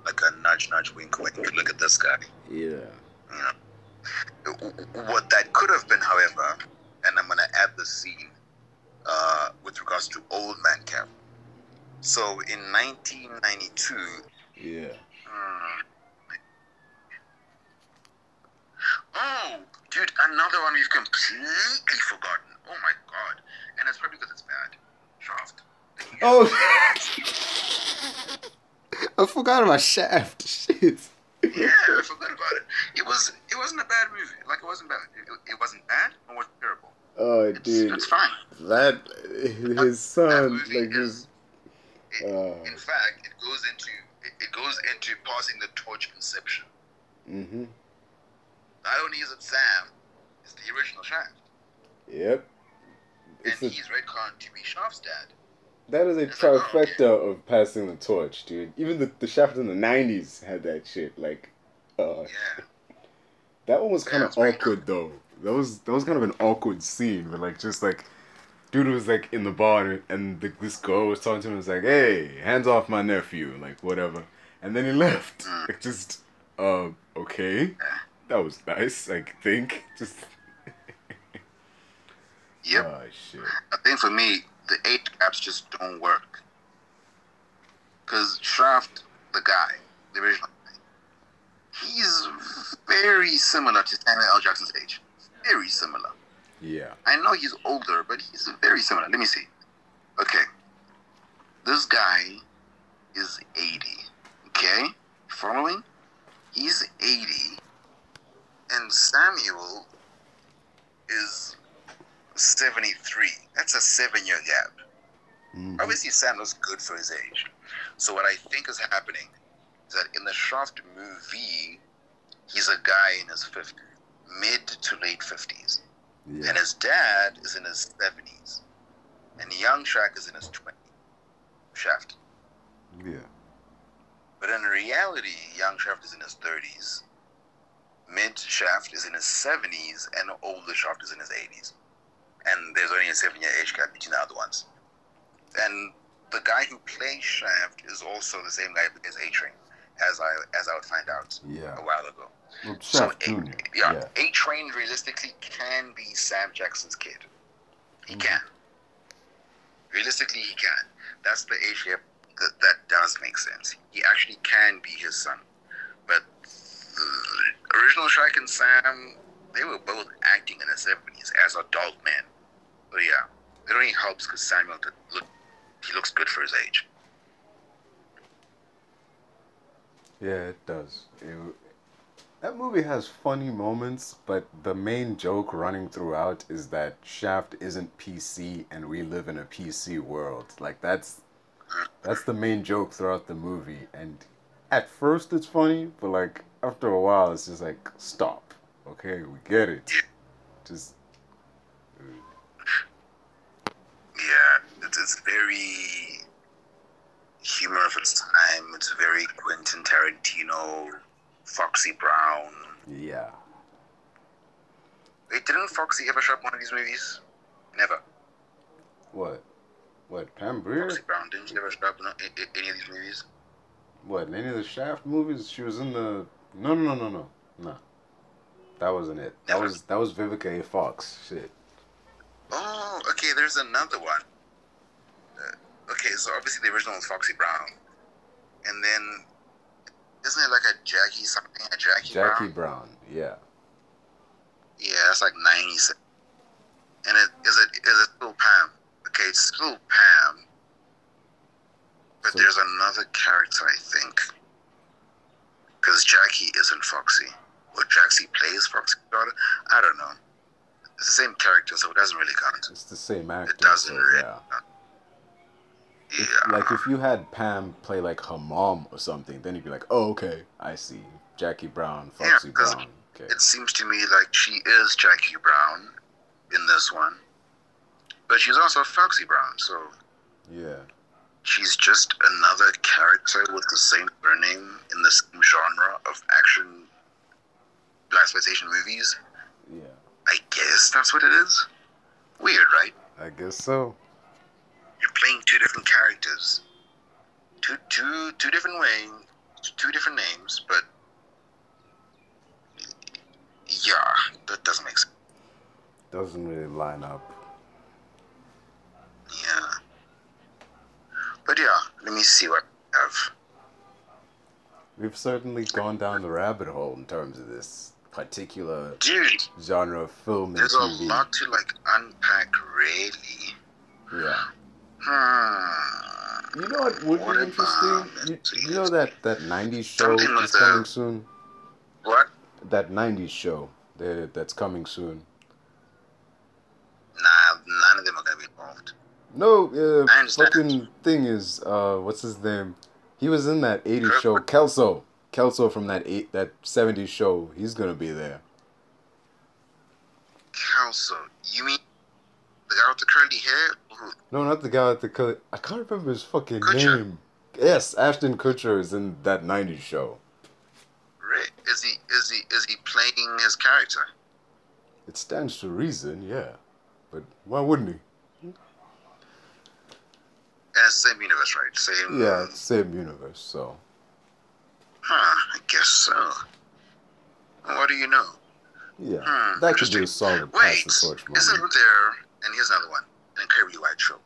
like a nudge, nudge, wink, wink. Look at this guy.
yeah.
You know, what that could have been, however, and I'm gonna add the scene uh, with regards to Old Man Cap. So in 1992,
Yeah.
hmm, oh, dude, another one we've completely forgotten. Oh my god, and it's probably because it's bad. Shaft.
Oh. I forgot about Shaft. Shit.
Yeah, I forgot about it. It was it wasn't a bad movie. Like it wasn't bad. It, it wasn't bad. It wasn't terrible.
Oh,
It's,
dude.
it's fine.
That his son,
movie
like
is-
his. Uh,
In fact, it goes into it, it goes into passing the torch conception.
mm-hmm.
Not only is it Sam, it's the original Shaft,
Yep.
and
It's a,
he's retconned to be Shaft's dad.
that is a
it's like, oh,
trifecta of passing the torch, dude. Even the, the Shaft in the '90s had that shit. Like, uh,
Yeah,
that one was kind of awkward though. That was that was kind of an awkward scene, but like just like, dude was like in the bar and, and the, this girl was talking to him. and Was like, "Hey, hands off my nephew," like whatever. And then he left.
Mm.
Like just, uh, okay, that was nice. I think just.
yep.
Oh shit.
I think for me, the age gaps just don't work. Cause Shaft, the guy, the original, guy, he's very similar to Samuel L. Jackson's age. Very similar.
Yeah.
I know he's older, but he's very similar. Let me see. Okay. This guy is 80. Okay? Following? He's 80. And Samuel is 73. That's a seven year gap.
Mhm.
Obviously, Samuel's good for his age. So, what I think is happening is that in the Shaft movie, he's a guy in his 50s, mid to late 50s.
Yeah.
And his dad is in his 70s. And young Shaq is in his 20s. Shaft.
Yeah.
But in reality, young Shaft is in his 30s. Mid Shaft is in his 70s. And older Shaft is in his 80s. And there's only a seven year age gap between the other ones. And the guy who plays Shaft is also the same guy who plays A Train, as I as I would find out
Yeah.
a while ago.
Well,
So, A, yeah,
Yeah.
A Train realistically can be Sam Jackson's kid. He mm-hmm. can. Realistically, he can. That's the age gap that, that does make sense. He actually can be his son. But original Shrek and Sam, they were both acting in the 70s as adult men. But yeah, it only helps because Samuel look, he looks good for his age.
Yeah, it does. It, that movie has funny moments, but the main joke running throughout is that Shaft isn't PC and we live in a PC world. Like that's that's the main joke throughout the movie and at first it's funny, but like after a while it's just like stop. Okay, we get it. Just
Yeah, it's, it's very humor of its time. It's very Quentin Tarantino, Foxy Brown.
yeah.
Wait, didn't Foxy ever show up one of these movies? Never.
What? What? Pam Grier?
Foxy Brown didn't she ever show up in any of these movies?
What? In any of the Shaft movies? She was in the. No, no, no, no, no, no. That wasn't it. That was that was Vivica A. Fox. Shit.
Oh, okay. There's another one. Uh, okay, so obviously the original was Foxy Brown, and then isn't it like a Jackie something? A Jackie,
Jackie
Brown?
Brown. Yeah.
Yeah, that's like ninety six. And it is it is it still Pam? Okay, it's still Pam, but
So-
there's another character I think, because Jackie isn't Foxy, or Jackie plays Foxy daughter. I don't know. It's the same character, so it doesn't really count.
It's the same actor.
It doesn't
so,
really.
yeah.
count.
If,
Yeah.
like if you had Pam play like her mom or something, then you'd be like, oh okay, I see. Jackie Brown,
Yeah,
Brown. Okay.
It seems to me like she is Jackie Brown in this one, but she's also Foxy Brown, so
Yeah.
She's just another character with the same surname in the same genre of action blaxploitation movies.
Yeah.
I guess that's what it is. Weird, right?
I guess so.
You're playing two different characters, two two two different ways, two different names, but yeah, that doesn't make sense.
Doesn't really line up.
Yeah. But yeah, let me see what I have.
We've certainly gone down the rabbit hole in terms of this particular
Dude,
genre of film
there's a lot to like unpack, really.
Yeah.
Hmm.
You know what would
What
be interesting? You, you know that that '90s show that's
the-
coming soon.
What?
That '90s show that that's coming soon.
Nah, none of them are gonna be involved.
No, uh, fucking thing is, uh, what's his name? He was in that '80s
Kurt-
show, Kelso. Kelso from that eight that '70s show. He's gonna be there.
Kelso, you mean the guy with the curly hair?
No, not the guy with the color. I can't remember his fucking
Kutcher.
name. Yes, Ashton Kutcher is in that '90s show.
Right? Is he is he is he playing his character?
It stands to reason, yeah. But why wouldn't he?
And it's the same universe, right? Same.
Yeah, same universe, so.
Huh? I guess so. What do you know?
Yeah,
Hmm,
that could be a solid
Wait,
pass torch
isn't there? And here's another one. An incredibly white show.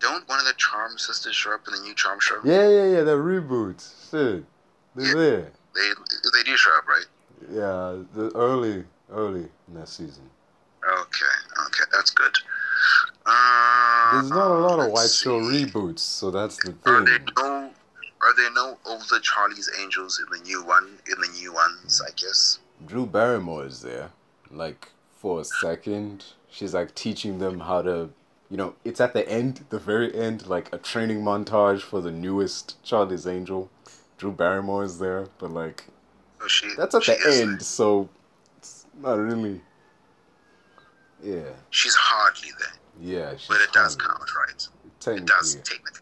Don't one of the Charm sisters show up in the new Charm show?
Yeah, yeah, yeah, the reboot. Shit. They're
Yeah.
there.
They they do show up, right?
Yeah, the early, early in that season.
Okay, okay, that's good.
There's not a lot of White Show reboots, so that's the thing.
Are there no? Are there no older Charlie's Angels in the new one? In the new ones, I guess.
Drew Barrymore is there, like for a second. She's like teaching them how to, you know, it's at the end, the very end, like a training montage for the newest Charlie's Angel. Drew Barrymore is there, but like
So she.
that's at the end, so it's not really. Yeah,
She's hardly there,
yeah, she's
but it does count, right? It
Technically,
does technically.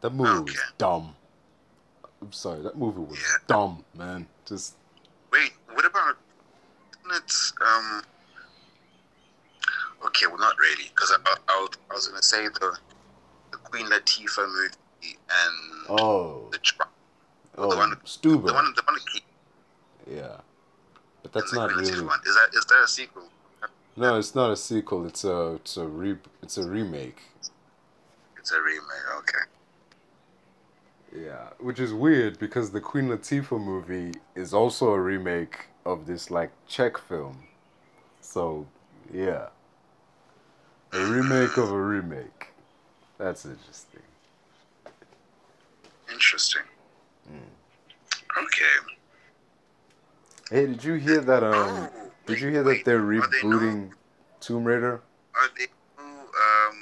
that movie was dumb. I'm sorry, that movie was
Yeah.
dumb, man. Just
Wait, what about? It's um. Okay, well, not really, because I, I, I was, gonna say the the Queen Latifah movie and
oh,
the
oh,
the one-
Stuber.
the one the one
Yeah, but that's
and
not really.
One. Is that is that a sequel?
No, it's not a sequel. It's a it's a re it's a remake.
It's a remake. Okay.
Yeah, which is weird because the Queen Latifah movie is also a remake of this like Czech film. So, yeah. A remake of a remake. That's interesting.
Interesting.
Mm.
Okay.
Hey, did you hear that? Um,
Oh,
did you hear
wait,
that they're
are they
rebooting Tomb Raider?
Are they? Um.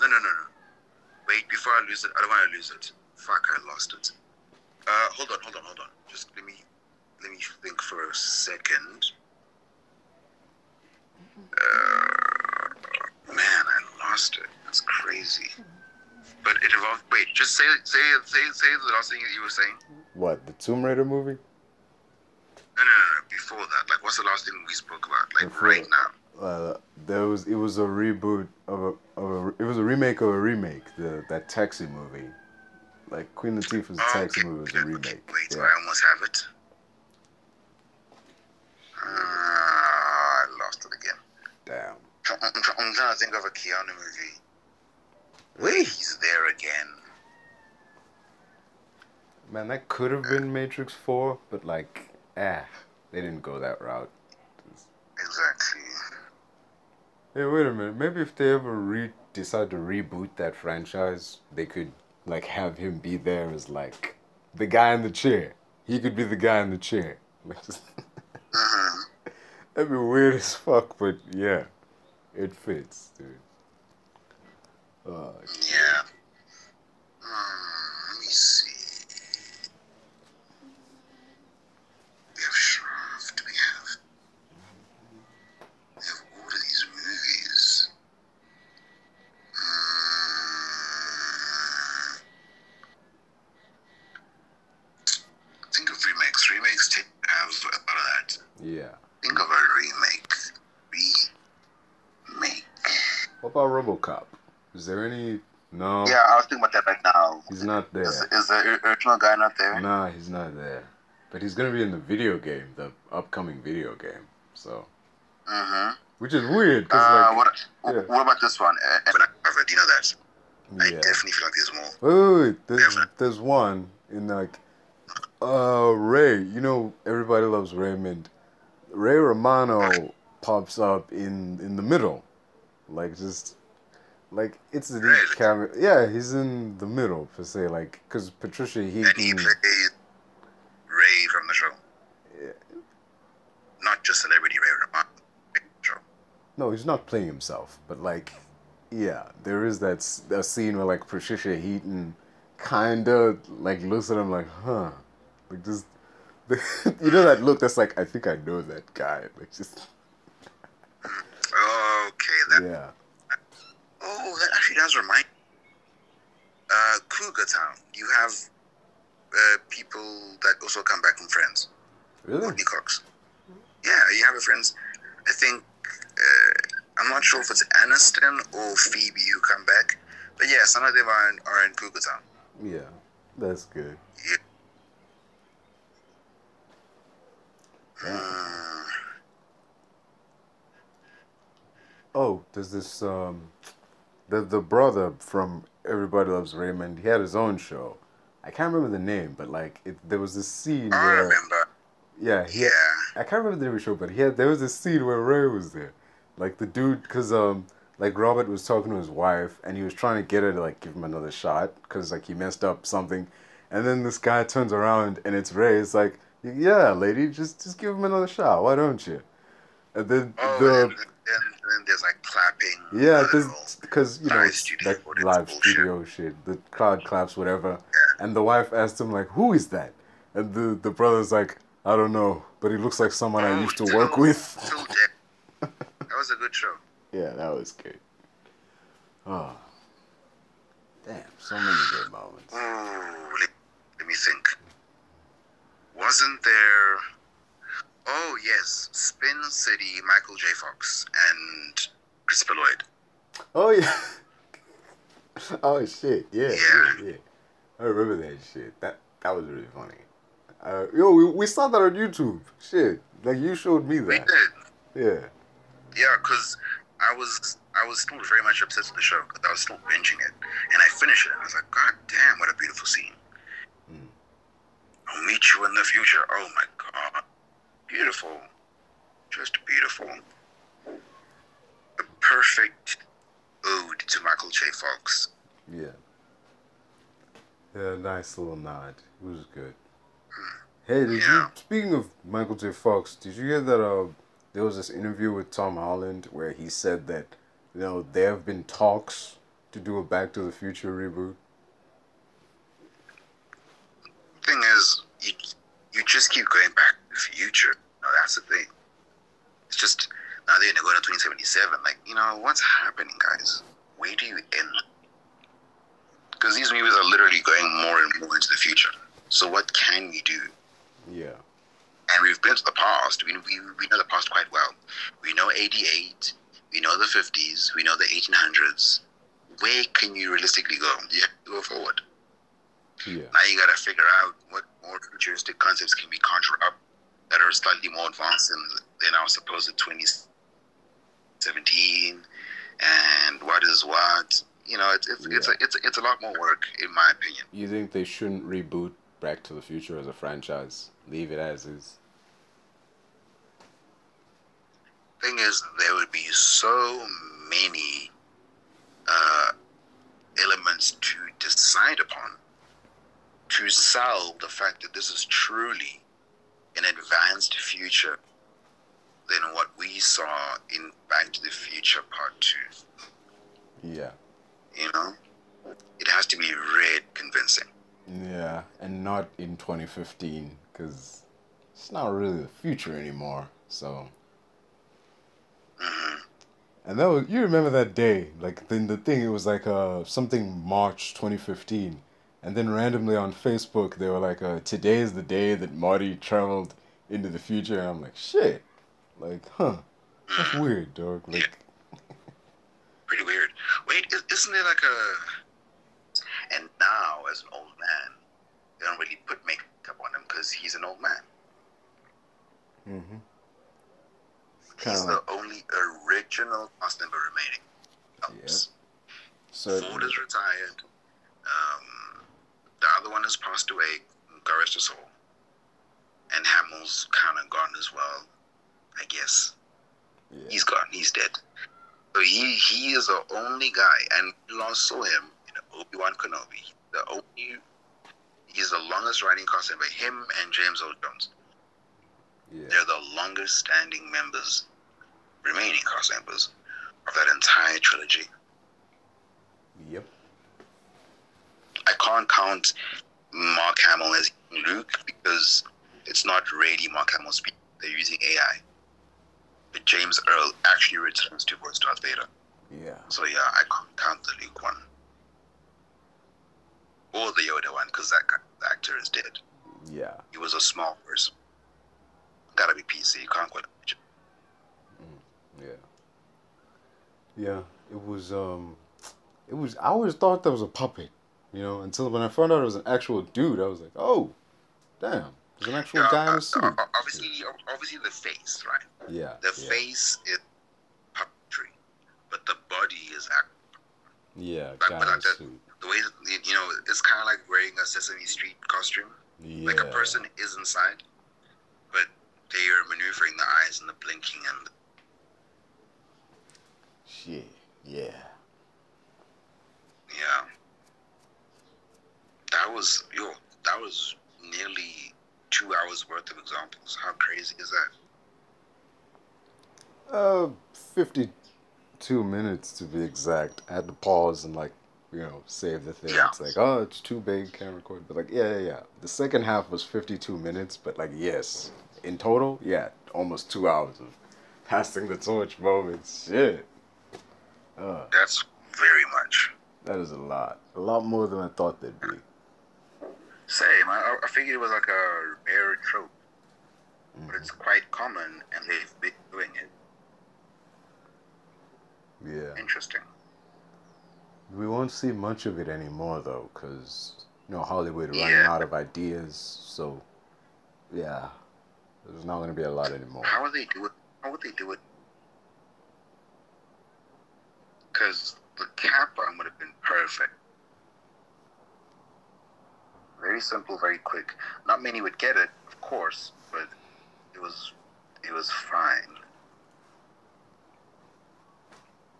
No, no, no, no. Wait, before I lose it, I don't want to lose it. Fuck, I lost it. Uh, hold on, hold on, hold on. Just let me, let me think for a second. Uh, man, I lost it. That's crazy. But it involved. Wait, just say, say, say, say the last thing you were saying.
What the Tomb Raider movie?
No, no, no, no. Before that, like, what's the last thing we spoke about? Like
Before-
right now.
Uh, there was it was a reboot of a, of a it was a remake of a remake. The that taxi movie, like Queen Latifah's taxi
Okay,
movie was a
okay,
remake.
Wait,
Yeah.
I almost have it. Uh, I lost it again.
Damn.
I'm, I'm, I'm trying to think of a Keanu movie. Wait, he's there again.
Man, that could have been Matrix Four, but like, ah, they didn't go that route.
Exactly.
Hey, wait a minute. Maybe if they ever re decide to reboot that franchise, they could like have him be there as like the guy in the chair. He could be the guy in the chair. Like, just-
hmm
That'd be weird as fuck, but yeah, it fits, dude. Uh,
Yeah. Hmm, let me see. We have Shaft. We have. We have all of these movies. Hmm. Think of remakes. Remakes take have a lot of that.
yeah.
Think of a remake. Remake.
What about RoboCop? Is there any? No.
Yeah, I was thinking about that right now.
He's not there.
Is, is the original guy not there?
Nah, he's not there. But he's gonna be in the video game, the upcoming video game. So,
Mm-hmm.
which is weird, cause
Uh,
like,
what,
yeah.
what about this one? Uh, Evan Cover, do you know that? I definitely feel like there's more.
Wait, wait, wait. There's, there's one in like, uh, Ray. You know, everybody loves Raymond. Ray Romano pops up in in the middle, like just, like it's the
Really?
camera. Yeah, he's in the middle per se, like, cause Patricia
And he
Heaton.
plays Ray from the show.
Yeah.
Not just celebrity Ray. From the show.
No, he's not playing himself, but like, yeah, there is that a scene where like Patricia Heaton kinda like looks at him like, huh, like just, you know that look that's like, I think I know that guy, like just,
Okay, that.
yeah,
Oh, that actually does remind. Uh, Cougar Town. You have uh, people that also come back from Friends.
really,
Courteney Cox. Yeah, you have a friends. I think uh, I'm not sure if it's Aniston or Phoebe who come back, but yeah, some of them are in, are in Cougar Town.
yeah, that's good.
Yeah.
Oh, there's this um, the the brother from Everybody Loves Raymond. He had his own show. I can't remember the name, but like it, there was a scene
I
where,
remember.
yeah, he
Yeah.
I can't remember the name of the show, but he had there was a scene where Ray was there, like the dude, cause um, like Robert was talking to his wife and he was trying to get her to like give him another shot, cause like he messed up something, and then this guy turns around and it's Ray. It's like, yeah, lady, just just give him another shot. Why don't you? And then
Oh,
the
and then, then there's like clapping.
yeah, because you know
studio footage
live
bullshit.
studio shit. The crowd claps, whatever. And the wife asked him like, "Who is that?" And the the brother's like, "I don't know, but he looks like someone I
Oh,
used to
still-
work with."
That was a good show.
yeah, that was good. Oh, damn, so many good moments.
Ooh, let, let me think. Wasn't there? Oh yes, Spin City, Michael J. Fox and Christopher Lloyd.
Oh yeah. oh shit, yeah, yeah,
Yeah.
yeah. I remember that shit. That that was really funny. Uh, yo, we, we saw that on YouTube. Shit, like you showed me that.
We did.
Yeah.
Yeah, because I was I was still very much obsessed with the show because I was still binging it, and I finished it. and I was like, God damn, what a beautiful scene.
Mm.
I'll meet you in the future. Oh my God, beautiful, just beautiful. The perfect ode to Michael J. Fox.
Yeah. Yeah, nice little nod. It was good. Hey, did
Yeah.
you? Speaking of Michael J. Fox, did you hear that? Uh, there was this interview with Tom Holland where he said that, you know, there have been talks to do a Back to the Future reboot.
Thing is, you you just keep going back future. No, that's the thing. It's just now they're gonna go to 2077. Like, you know, what's happening, guys? Where do you end? Because these movies are literally going more and more into the future. So what can we do?
Yeah.
and we've been to the past. We, we, we know the past quite well. We know 88, we know the 50s, we know the 1800s. Where can you realistically go? To go forward.
Yeah.
Now you got to figure out what more futuristic concepts can we conjure up that are slightly more advanced than, than our supposed 2017 and what is what. You know, it's it's, it's, a, it's, a, it's a lot more work, in my opinion.
You think they shouldn't reboot Back to the Future as a franchise? Leave it as is.
thing is, there would be so many uh, elements to decide upon to sell the fact that this is truly an advanced future than what we saw in Back to the Future Part 2.
Yeah.
You know? It has to be read convincing.
Yeah, and not in 2015 because it's not really the future anymore. So.
hmm
And that was you remember that day, like then the thing it was like uh something March 2015, and then randomly on Facebook they were like uh today is the day that Marty traveled into the future, and I'm like shit, like huh, that's weird, dog. Like
Pretty weird. Wait, is- isn't there like a. And now, as an old man, they don't really put makeup on him because he's an old man.
mm-hmm. it's
He's
like
the only original cast member remaining. Phelps. Ford is retired. Um, the other one has passed away. God rest soul. And Hamill's kind of gone as well. I guess
Yeah.
he's gone. He's dead. So he he is the only guy, and we last saw him in Obi Wan Kenobi. The only he's the longest running cast member. Him and James Earl Jones.
Yeah.
They're the longest standing members, remaining cast members of that entire trilogy.
Yep.
I can't count Mark Hamill as Luke because it's not really Mark Hamill speaking. They're using AI. But James Earl actually returns to voice Darth Vader.
Yeah.
So yeah, I can't count the Luke one. Or the Yoda one because that guy, the actor is dead.
Yeah.
He was a small person. Gotta be PC. Can't quite imagine.
Yeah. Yeah. It was um it was I always thought that was a puppet, you know, until when I found out it was an actual dude, I was like, Oh, damn. There's an actual guy in a suit.
uh, obviously, obviously the face, right?
Yeah.
The
yeah.
face is puppetry, but the body is act.
Yeah,
But-
guy in
like that-
suit.
The way you know, it's kind of like wearing a Sesame Street costume.
Yeah.
Like a person is inside, but they are maneuvering the eyes and the blinking and
Shit. Yeah.
yeah. That was yo. That was nearly two hours worth of examples. How crazy is that?
Uh, 52 minutes to be exact. I had to pause and, like, you know, save the thing.
Yeah.
It's like, oh, it's too big, can't record. But, like, yeah, yeah, yeah. The second half was 52 minutes, but, like, yes. In total, yeah, almost two hours of passing the torch moments. Shit. Uh,
That's very much.
that is a lot. A lot more than I thought there'd be.
Same. I, I figured it was like a rare trope, but it's mm-hmm. quite common, and they've been doing it.
Yeah.
Interesting.
We won't see much of it anymore, though, because, you know, Hollywood running
Yeah.
out of ideas. So, yeah. There's not going to be a lot anymore.
How would they do it? How would they do it? Because the cap on would have been perfect. Very simple, very quick. Not many would get it, of course, but it was it was fine.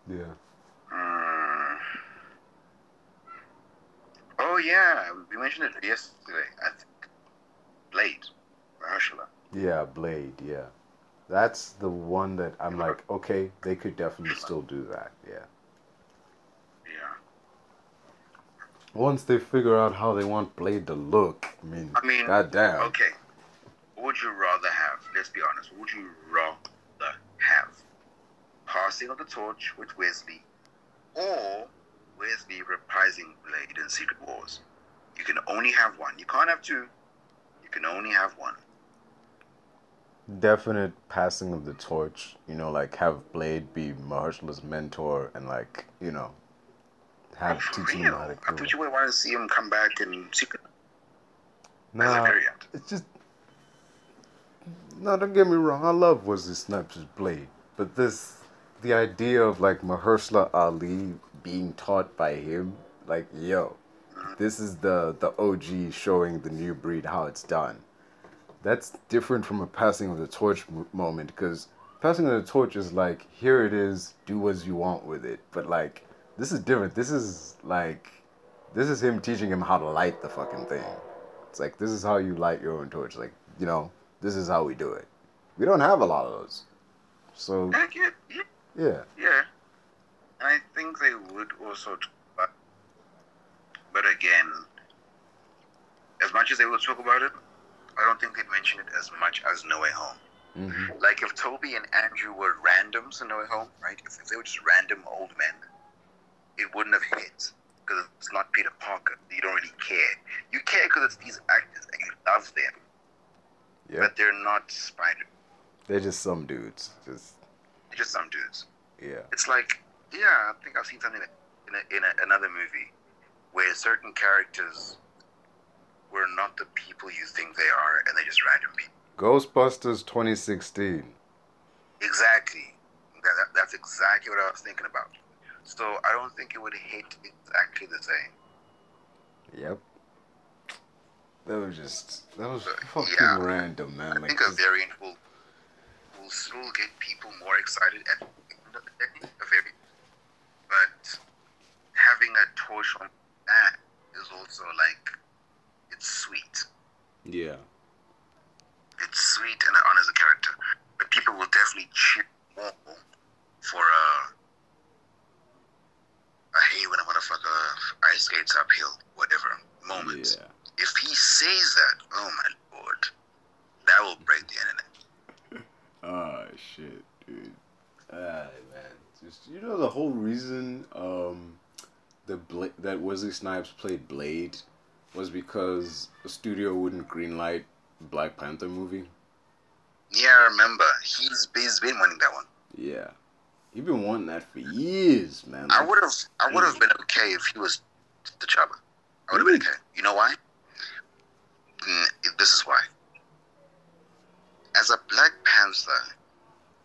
Yeah.
Hmm. Oh yeah, we mentioned it yesterday. I think Blade.
Yeah, Blade. Yeah, that's the one that I'm like, okay, they could definitely still do that. Yeah. Once they figure out how they want Blade to look, I mean,
I mean,
goddamn.
Okay. What would you rather have? Let's be honest. What would you rather have? Passing of the torch with Wesley or Wesley reprising Blade in Secret Wars? You can only have one. You can't have two. You can only have one.
Definite passing of the torch. You know, like have Blade be Mahershala's mentor and like you know have teaching
real?
how
I thought you would want to see him come back in Secret as a
Nah, it's just no. Don't get me wrong. I love Wesley Snipes' Blade, but this the idea of like Mahershala Ali being taught by him, like yo, this is the the OG showing the new breed how it's done. That's different from a passing of the torch moment because passing of the torch is like here it is, do as you want with it. But like this is different. This is like this is him teaching him how to light the fucking thing. It's like this is how you light your own torch. Like you know, this is how we do it. We don't have a lot of those, so
Yeah, yeah, yeah. and I think they would also, but, but again, as much as they would talk about it, I don't think they'd mention it as much as No Way Home.
hmm
Like if Tobey and Andrew were randoms in No Way Home, right? If, if they were just random old men, it wouldn't have hit because it's not Peter Parker. You don't really care. You care because it's these actors and you love them,
Yeah,
but they're not Spider.
they're just some dudes. Just
They're just some dudes.
yeah.
It's like, yeah, I think I've seen something in, a, in a, another movie where certain characters were not the people you think they are, and they're just random people.
Ghostbusters 2016.
Exactly. That, that, that's exactly what I was thinking about. So I don't think it would hit exactly the same.
Yep. That was just that was
Uh,
fucking
yeah.
random, man.
I
Like
think a variant will will still get people more excited at the end of the day, a variant. But having a torch on that is also like it's sweet.
yeah.
it's sweet and it honors the character. But people will definitely cheer more for a, a hate when a motherfucker ice skates uphill, whatever moment.
Yeah.
If he says that, oh my lord, that will break the internet.
Oh shit, dude. Ah man, just you know the whole reason um the Bla- that Wesley Snipes played Blade was because the studio wouldn't greenlight Black Panther movie.
Yeah, I remember. He's, he's been wanting that one.
Yeah, he been wanting that for years, man.
I would have I would have been okay if he was T'Chaka. I would have been okay. You know why? Mm, This is why. As a Black Panther,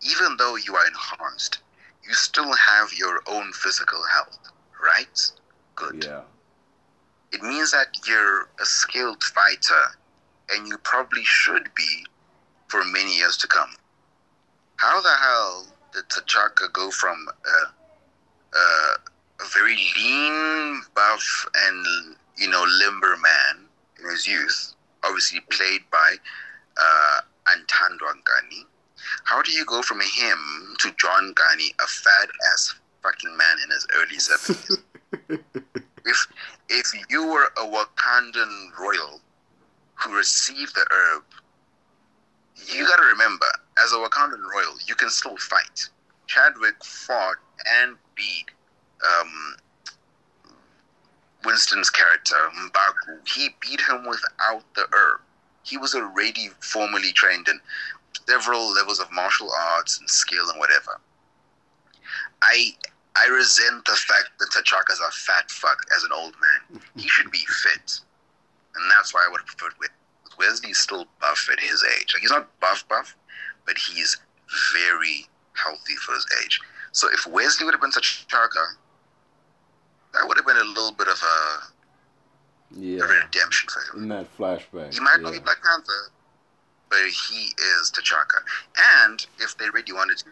even though you are enhanced, you still have your own physical health, right? Good.
Yeah.
It means that you're a skilled fighter, and you probably should be for many years to come. How the hell did T'Chaka go from a, a, a very lean, buff, and you know limber man in his youth, obviously played by uh, Atandwa Kani? How do you go from him to John Kani, a fat ass fucking man in his early seventies? if if you were a Wakandan royal who received the herb, you got to remember, as a Wakandan royal, you can still fight. Chadwick fought and beat um, Winston's character, Mbaku. He beat him without the herb. He was already formally trained in several levels of martial arts and skill and whatever. I I resent the fact that T'Chaka's a fat fuck as an old man. He should be fit. And that's why I would have preferred with Wesley's still buff at his age. Like he's not buff buff, but he's very healthy for his age. So if Wesley would have been T'Chaka, that would have been a little bit of a,
Yeah.
a redemption for him.
In that flashback.
He might
yeah.
not be Black Panther, but he is T'Chaka. And if they really wanted to,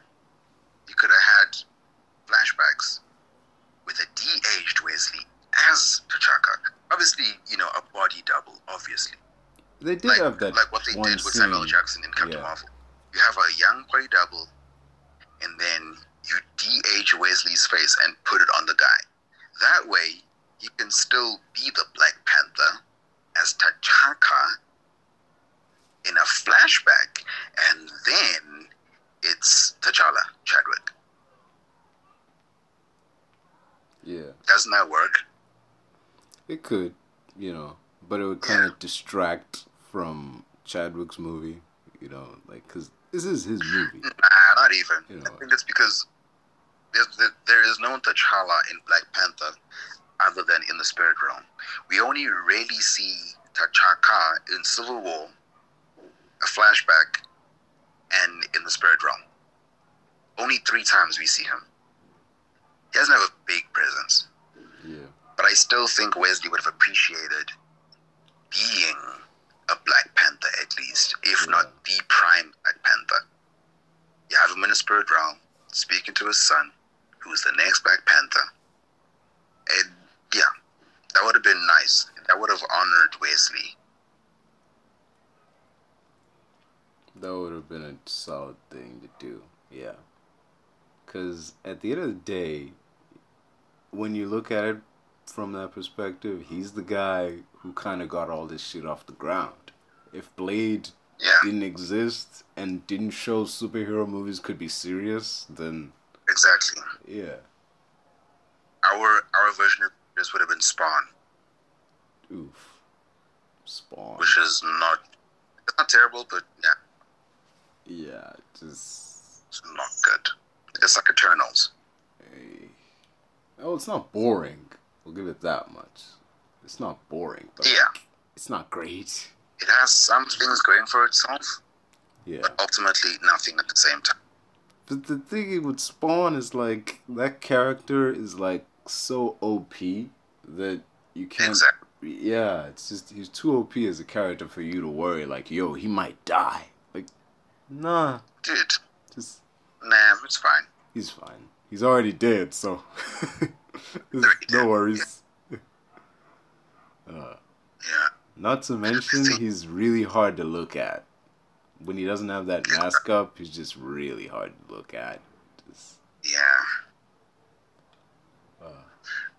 you could have had flashbacks with a de-aged Wesley as T'Chaka. Obviously, you know, a body double, obviously.
They did
Like,
have that
like what they did with
scene.
Samuel Jackson in Captain
Yeah.
Marvel. You have a young body double, and then you de-age Wesley's face and put it on the guy. That way, he can still be the Black Panther as T'Chaka in a flashback, and then it's T'Challa Chadwick.
Yeah,
Doesn't that work?
it could, you know, but it would kind of distract from Chadwick's movie, you know, like because this is his movie.
Nah, not even.
You
I think it's because there's, there, there is no T'Challa in Black Panther other than in the spirit realm. We only really see T'Chaka in Civil War, a flashback, and in the spirit realm. Only three times we see him. He doesn't have a big presence,
Yeah,
but I still think Wesley would have appreciated being a Black Panther at least, if
Yeah.
not the prime Black Panther. You have him in the spirit realm, speaking to his son, who's the next Black Panther. And yeah, that would have been nice. That would have honored Wesley.
that would have been a solid thing to do. Yeah, because at the end of the day, when you look at it from that perspective, he's the guy who kind of got all this shit off the ground. If Blade
Yeah,
didn't exist and didn't show superhero movies could be serious, then
exactly.
yeah,
Our our version of this would have been Spawn,
oof, Spawn.
which is not it's not terrible, but yeah,
Yeah, just
it's not good. It's like Eternals.
hey. oh, it's not boring. We'll give it that much. It's not boring, but
Yeah.
it's not great.
It has some things going for itself,
Yeah,
but ultimately nothing at the same time.
but the thing with Spawn is like that character is like so OP that you can't.
Exactly.
Yeah, it's just he's too OP as a character for you to worry. Like, yo, he might die. Like, nah,
Dude,
just
nah, it's fine.
he's fine. He's already dead, so no worries. Uh,
Yeah.
not to mention, he's really hard to look at. When he doesn't have that mask up, he's just really hard to look at. Just,
Yeah.
uh,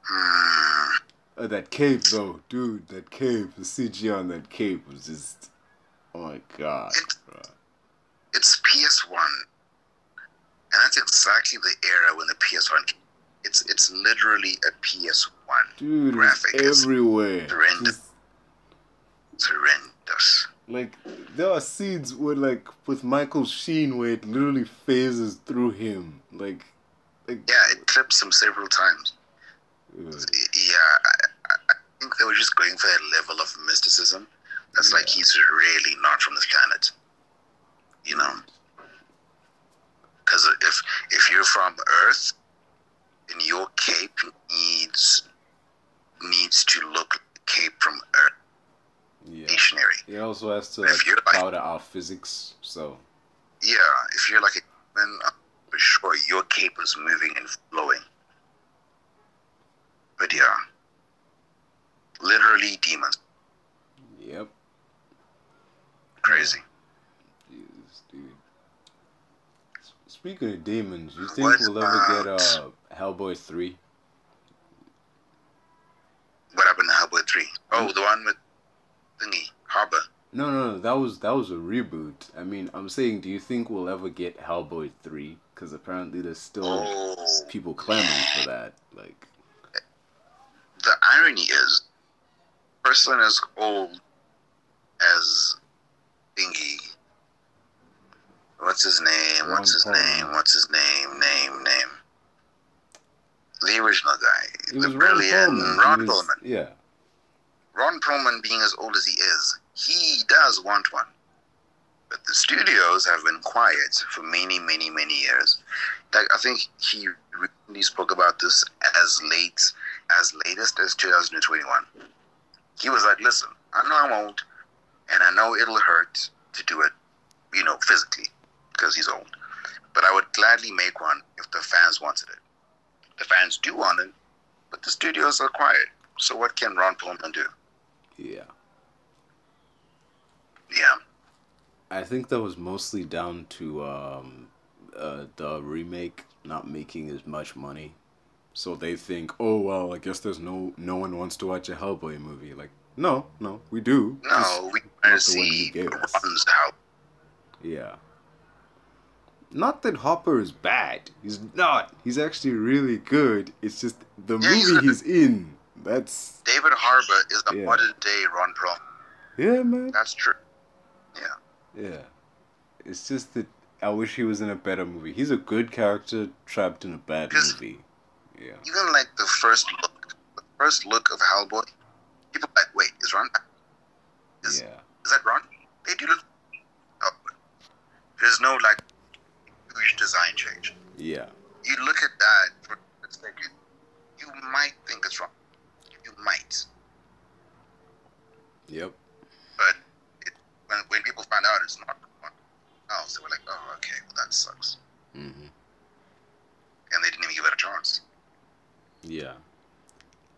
Hmm.
uh, that cape, though, dude, that cape, the CG on that cape was just, oh my god. bruh.
It's PS1. And that's exactly the era when the PS1 came. It's it's literally a PS1.
Dude,
Graphic is
everywhere.
horrendous. It's horrendous.
like, there are scenes where, like, with Michael Sheen, where it literally phases through him. Like, like,
Yeah, it clips him several times.
uh,
Yeah, I, I, think they were just going for a level of mysticism. That's like he's really not from this planet. You know? Because if if you're from Earth, then your cape needs needs to look cape from Earth
yeah.
stationary.
It also has to
If
like
you're like-
powder out physics, so
Yeah, if you're like a human, I'm sure your cape is moving and flowing. But yeah, literally demons,
yep.
crazy.
Jesus, dude. Speaking of demons, you think
What
we'll ever get uh Hellboy three?
What happened to Hellboy three? Oh, hmm? the one with thingy Harbour.
No, no, no. That was that was a reboot. I mean, I'm saying, do you think we'll ever get Hellboy three? Because apparently there's still
Oh,
people clamoring for that. Like,
the irony is, person as old as thingy. What's his name? What's his name? What's his name? Name name. The original guy,
it
the
was Ron
brilliant
Perlman.
Ron Perlman.
Yeah,
Ron Perlman, being as old as he is, he does want one. But the studios have been quiet for many, many, many years. Like, I think he recently spoke about this as late, as latest as 2021. He was like, "Listen, I know I'm old, and I know it'll hurt to do it, you know, physically, because he's old. But I would gladly make one if the fans wanted it. The fans do want it, but the studios are quiet. So what can Ron Perlman do?
yeah.
Yeah.
I think that was mostly down to um, uh, the remake not making as much money. So they think, oh well, I guess there's no no one wants to watch a Hellboy movie. Like, no, no, we do.
No, we want to see
us.
runs.
Yeah. Not that Hopper is bad. He's not. He's actually really good. It's just the
Yeah,
movie
a-
he's in. That's
David Harbour is the
Yeah.
modern day Ron Perlman.
yeah, man.
That's true.
Yeah. Yeah. It's just that I wish he was in a better movie. He's a good character trapped in a bad movie. Yeah.
Even like the first look, the first look of Hellboy, people are like, wait, is Ron? Is,
Yeah.
is that Ron? They do look. Oh, there's no like huge design change.
Yeah.
You look at that for a second, you might think it's wrong. You might,
Yep.
but it, when when people find out it's not Ron, oh, so we're like, oh, okay, well, that sucks,
hmm
and they didn't even give it a chance.
Yeah.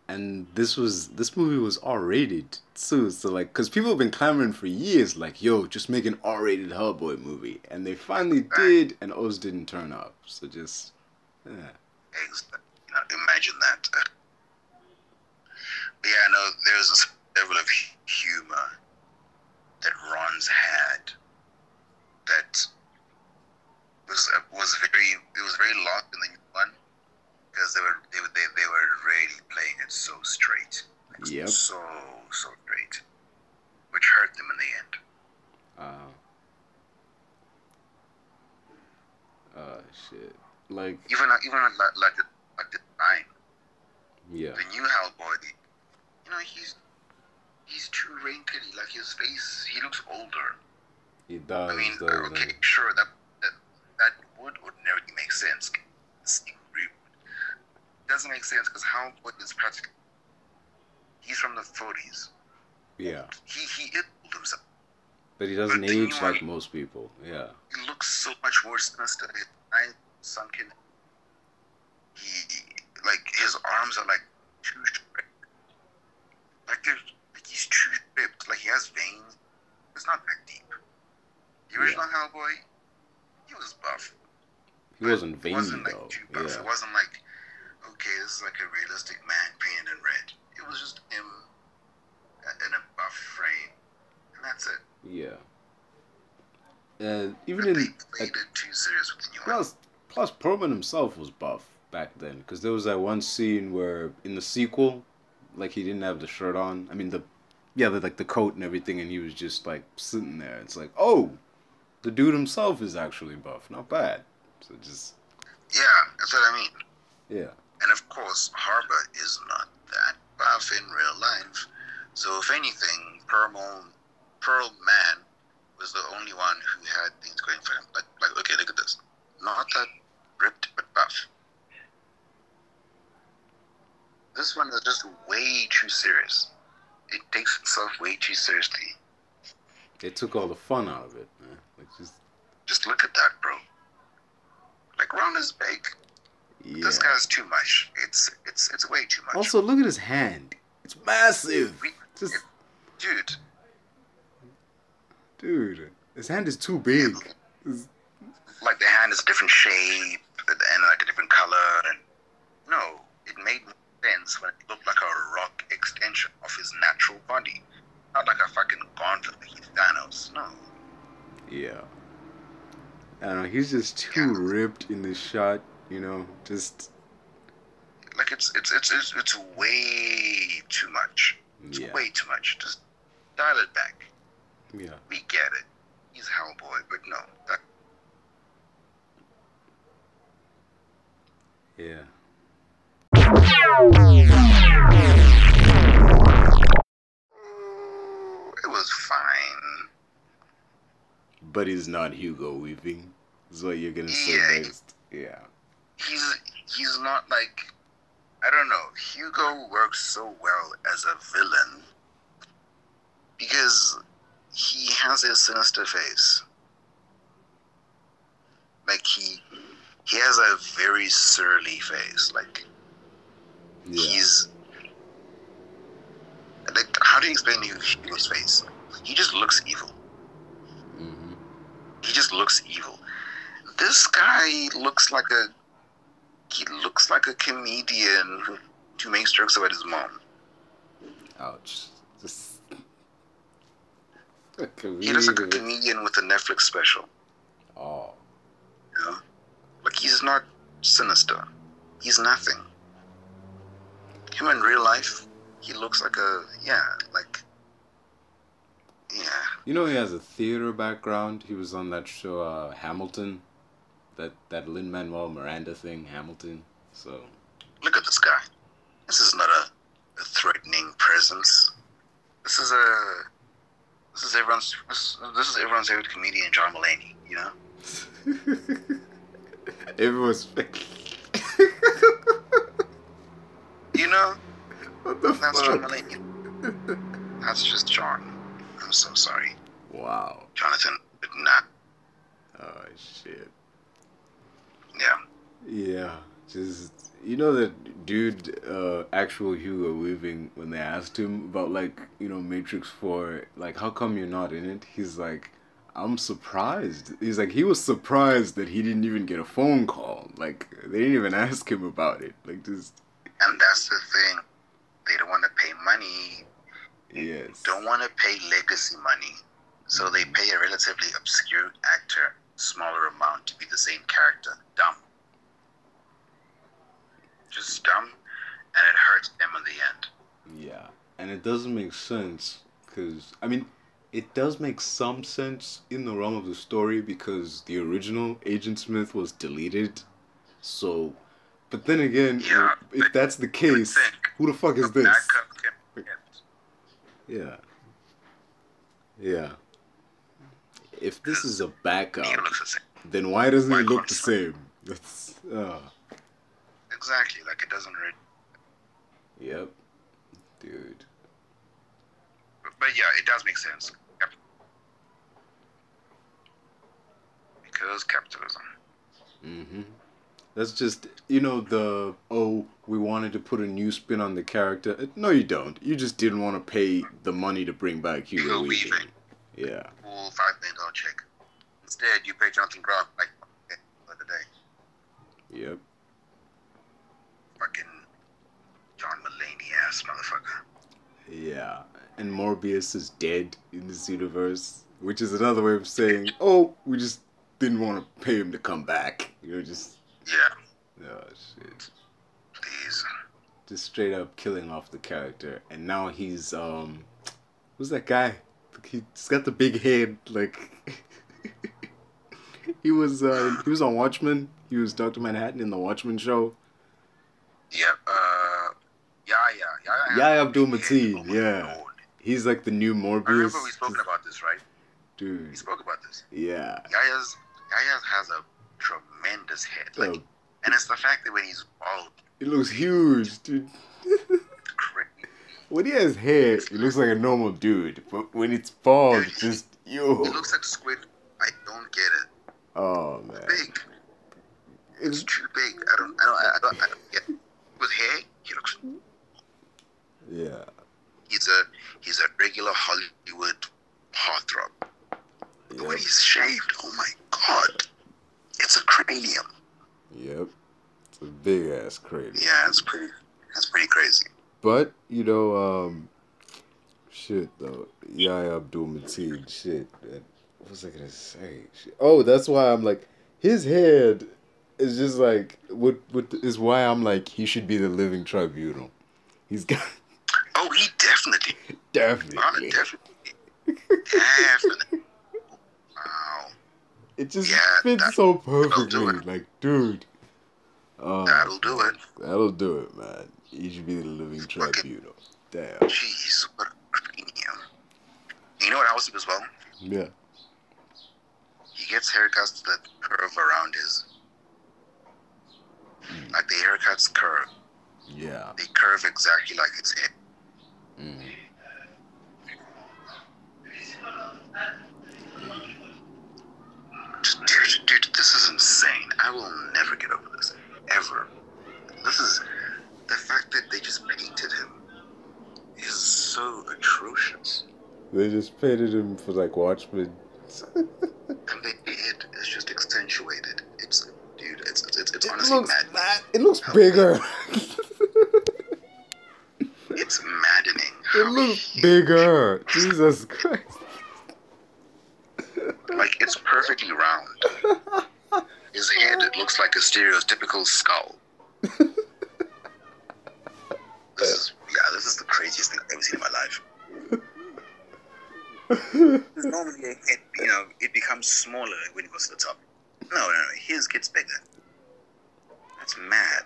And this was this movie was R rated too, so like, cause people have been clamoring for years, like, yo, just make an R rated Hellboy movie, and they finally did, and Oz didn't turn up. So just, yeah.
Ex- You know, imagine that. But yeah, no, there's a level of humor that Ron's had that was was very it was very lost in the new one because they were they they, they were really playing it so straight, like,
Yep.
so so straight, which hurt them in the end.
Uh, uh, shit. Like,
Even even like like the, like the design,
yeah,
the new Hellboy, you know, he's he's too wrinkly. Like his face, he looks older.
he does.
I mean, okay,
he?
sure, that, that that would ordinarily make sense. It's- It doesn't make sense because Hellboy is practically he's from the 40s.
Yeah,
He he is himself.
but he doesn't
But
age like most people. Yeah,
He looks so much more sinister. His eyes sunken. He like his arms are like too stripped. Like they're like he's too stripped. Like he has veins. It's not that deep. The original Hellboy, he was buff.
he wasn't veiny
wasn't like
though.
too buff.
Yeah,
It wasn't like okay, this is like a realistic man painted in red. It was just him in a buff frame, and that's it.
yeah. And even
But
in
they
like,
it too serious with the new.
Plus, plus Perlman himself was buff back then, because there was that one scene where in the sequel, like he didn't have the shirt on. I mean the, yeah, the, like the coat and everything, and he was just like sitting there. It's like, oh, the dude himself is actually buff. Not bad. So just
Yeah, that's what I mean.
yeah,
And of course, Harbour is not that buff in real life. So if anything, Pearl, Pearl Man was the only one who had things going for him. Like, like okay, look at this. Not that ripped, but buff. This one is just way too serious. It takes itself way too seriously.
they took all the fun out of it, man. Like just
Just look at that, bro. Like Ron is big.
Yeah.
This guy's too much. It's it's it's way too much.
Also, look at his hand. It's massive.
We-
Just
dude,
dude, his hand is too big. It's-
like the hand is a different shape and like a different color and no it made sense when it looked like a rock extension of his natural body not like a fucking gauntlet like thanos no
Yeah. I don't know, he's just too ripped in this shot, you know, just
like it's it's it's it's, it's way too much it's
yeah.
way too much just dial it back
Yeah.
we get it he's hellboy but no that
Yeah.
it was fine
But he's not Hugo Weaving. Is what you're gonna say
Yeah.
next. Yeah.
He's he's not like I don't know. Hugo works so well as a villain because he has a sinister face. Like he he has a very surly face. Like
Yeah.
he's like how do you explain Hugo's face? He just looks evil.
hmm
he just looks evil. This guy looks like a he looks like a comedian who, makes jokes about his mom.
Ouch. Just.
He looks like a comedian with a Netflix special.
Oh.
You know? Like he's not sinister. He's nothing. Him in real life, he looks like a yeah, like yeah.
You know he has a theater background. He was on that show uh, Hamilton, that that Lin Manuel Miranda thing, Hamilton. So
Look at this guy. This is not a, a threatening presence. This is a this is everyone's this, this is everyone's favorite comedian, John Mulaney. You know,
everyone's fake.
you know
what the
that's John
fuck?
Mulaney. That's just John. I'm so sorry,
Wow.
Jonathan. Did not.
Oh shit.
Yeah.
Yeah, just you know that dude, uh, actual Hugo Weaving, when they asked him about like you know Matrix Four, like how come you're not in it? He's like, I'm surprised. He's like he was surprised that he didn't even get a phone call. Like they didn't even ask him about it. Like just
And that's the thing. They don't want to pay money.
yes.
Don't want to pay legacy money. So they pay a relatively obscure actor smaller amount to be the same character. Dumb. Just dumb, and it hurts them in the end.
Yeah, and it doesn't make sense because I mean, it does make some sense in the realm of the story because the original Agent Smith was deleted. So, but then again,
Yeah,
if that's the case, who the fuck is this?
backup can be kept.
Yeah. Yeah. If this is a backup,
the
then why doesn't
Why
look the same? That's uh,
Exactly, like it doesn't really.
yep, dude.
But, but yeah, it does make sense. Yep. Because capitalism.
hmm That's just you know the oh we wanted to put a new spin on the character. No, you don't. You just didn't want to pay the money to bring back Hugo. Weaving. Yeah.
Full five million dollar check. Instead, you pay Jonathan Groff like the other day.
Yep.
Fucking John Mulaney ass motherfucker.
Yeah. And Morpheus is dead in this universe, which is another way of saying oh we just didn't want to pay him to come back. You know, just
Yeah,
oh shit.
please.
just straight up killing off the character and now he's um who's that guy he's got the big head like he was uh he was on watchmen he was dr manhattan in the watchmen show
Yeah, uh, yeah, yeah, yeah.
Yahya Abdul-Mateen,
Oh
yeah. He's like the new
I
morpheus
remember we spoken about this, right?
Dude, we
spoke about this.
yeah
Yaya's Yaya has a tremendous head, like,
Oh,
and it's the fact that when he's bald,
it looks huge dude. when he has hair he looks like a normal dude but when it's bald it's just yo
It looks like a Squid. I don't get it.
oh man
Big. It's
it's
too big. I don't. I don't. I don't, I don't get. It. With hair, he looks.
yeah
He's a. He's a regular Hollywood heartthrob. But when he's shaved, oh my god, it's a cranium.
Yep. It's a big ass cranium.
Yeah, it's pretty. Crazy.
But, you know, um shit though. Yahya Abdul Mateen, shit. What was I gonna say? Shit. Oh, that's why I'm like his head is just like what what is why I'm like he should be the living tribunal. He's got
Oh, he definitely.
Definitely.
definitely. Definitely. Wow.
It just
Yeah,
fits so perfectly. Like, dude. Oh,
That'll do it.
That'll do it, man. He should be the living tribunal. Damn.
Jeez, what a cranium. You know what else as well?
Yeah.
He gets haircuts that curve around his. Like the haircuts curve.
Yeah.
They curve exactly like his head.
Mm.
Dude, dude, this is insane. I will never get over this. Ever. This is the fact that they just painted him is so atrocious.
They just painted him for like Watchmen.
and they, it is just accentuated. It's dude, it's it's, it's, it's it honestly
looks. Mad, it looks bigger.
it's maddening.
It looks
huge.
bigger. Jesus Christ.
Like it's perfectly round. His head it looks like a stereotypical skull. This is yeah, this is the craziest thing I've ever seen in my life. Normally head, you know, it becomes smaller when it goes to the top. No, no, no. His gets bigger. That's mad.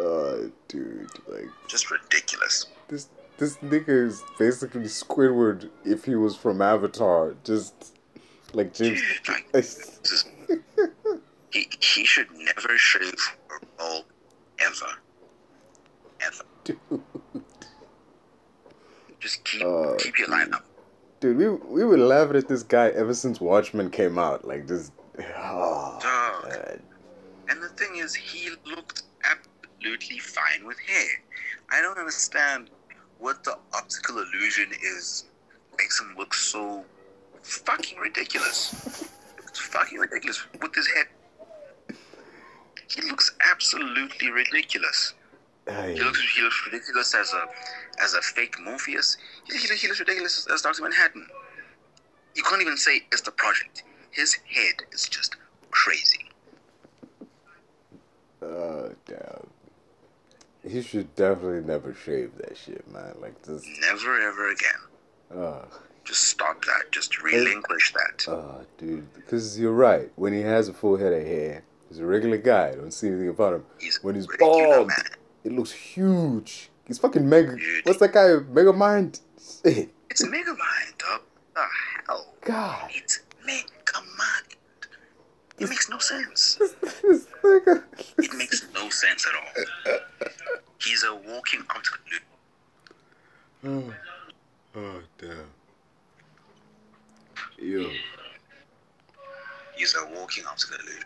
Uh, dude, like
Just ridiculous.
this this nigga is basically Squidward if he was from Avatar. Just like James.
Like, is, he, he should never shave or bald ever. Ever.
dude,
Just keep
Uh,
keep your line up.
dude, we we were laughing at this guy ever since Watchmen came out. Like just. Oh,
Dog.
man.
And the thing is, he looked absolutely fine with hair. I don't understand what the optical illusion is makes him look so fucking ridiculous. It's fucking ridiculous with his head. He looks absolutely ridiculous. He looks, he looks ridiculous as a as a fake Morpheus. He, he, he looks ridiculous as Doctor Manhattan. You can't even say it's the project. His head is just crazy.
uh, damn. He should definitely never shave that shit, man. Like this.
Never ever again.
Uh,
Just stop that. Just relinquish that.
uh, dude. Because you're right. When he has a full head of hair, he's a regular guy. I Don't see anything about him.
He's
When he's bald,
man.
It looks huge. He's fucking mega. What's that guy? Mega Mind. Shit.
It's Megamind, dog. The hell?
God.
It's Mega Mind. It makes no sense.
this nigga.
It makes no sense at all. He's a walking illusion.
Oh, oh damn. Yo,
He's a walking illusion.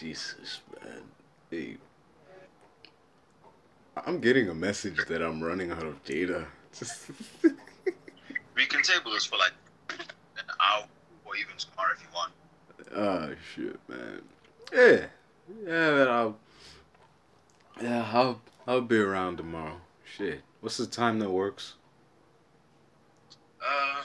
Jesus, man. Hey. I'm getting a message that I'm running out of data. Just
we can table this for like an hour or even tomorrow if you want.
Oh shit, man. Yeah, yeah, man, I'll, yeah, I'll, I'll be around tomorrow. Shit, what's the time that works? Uh.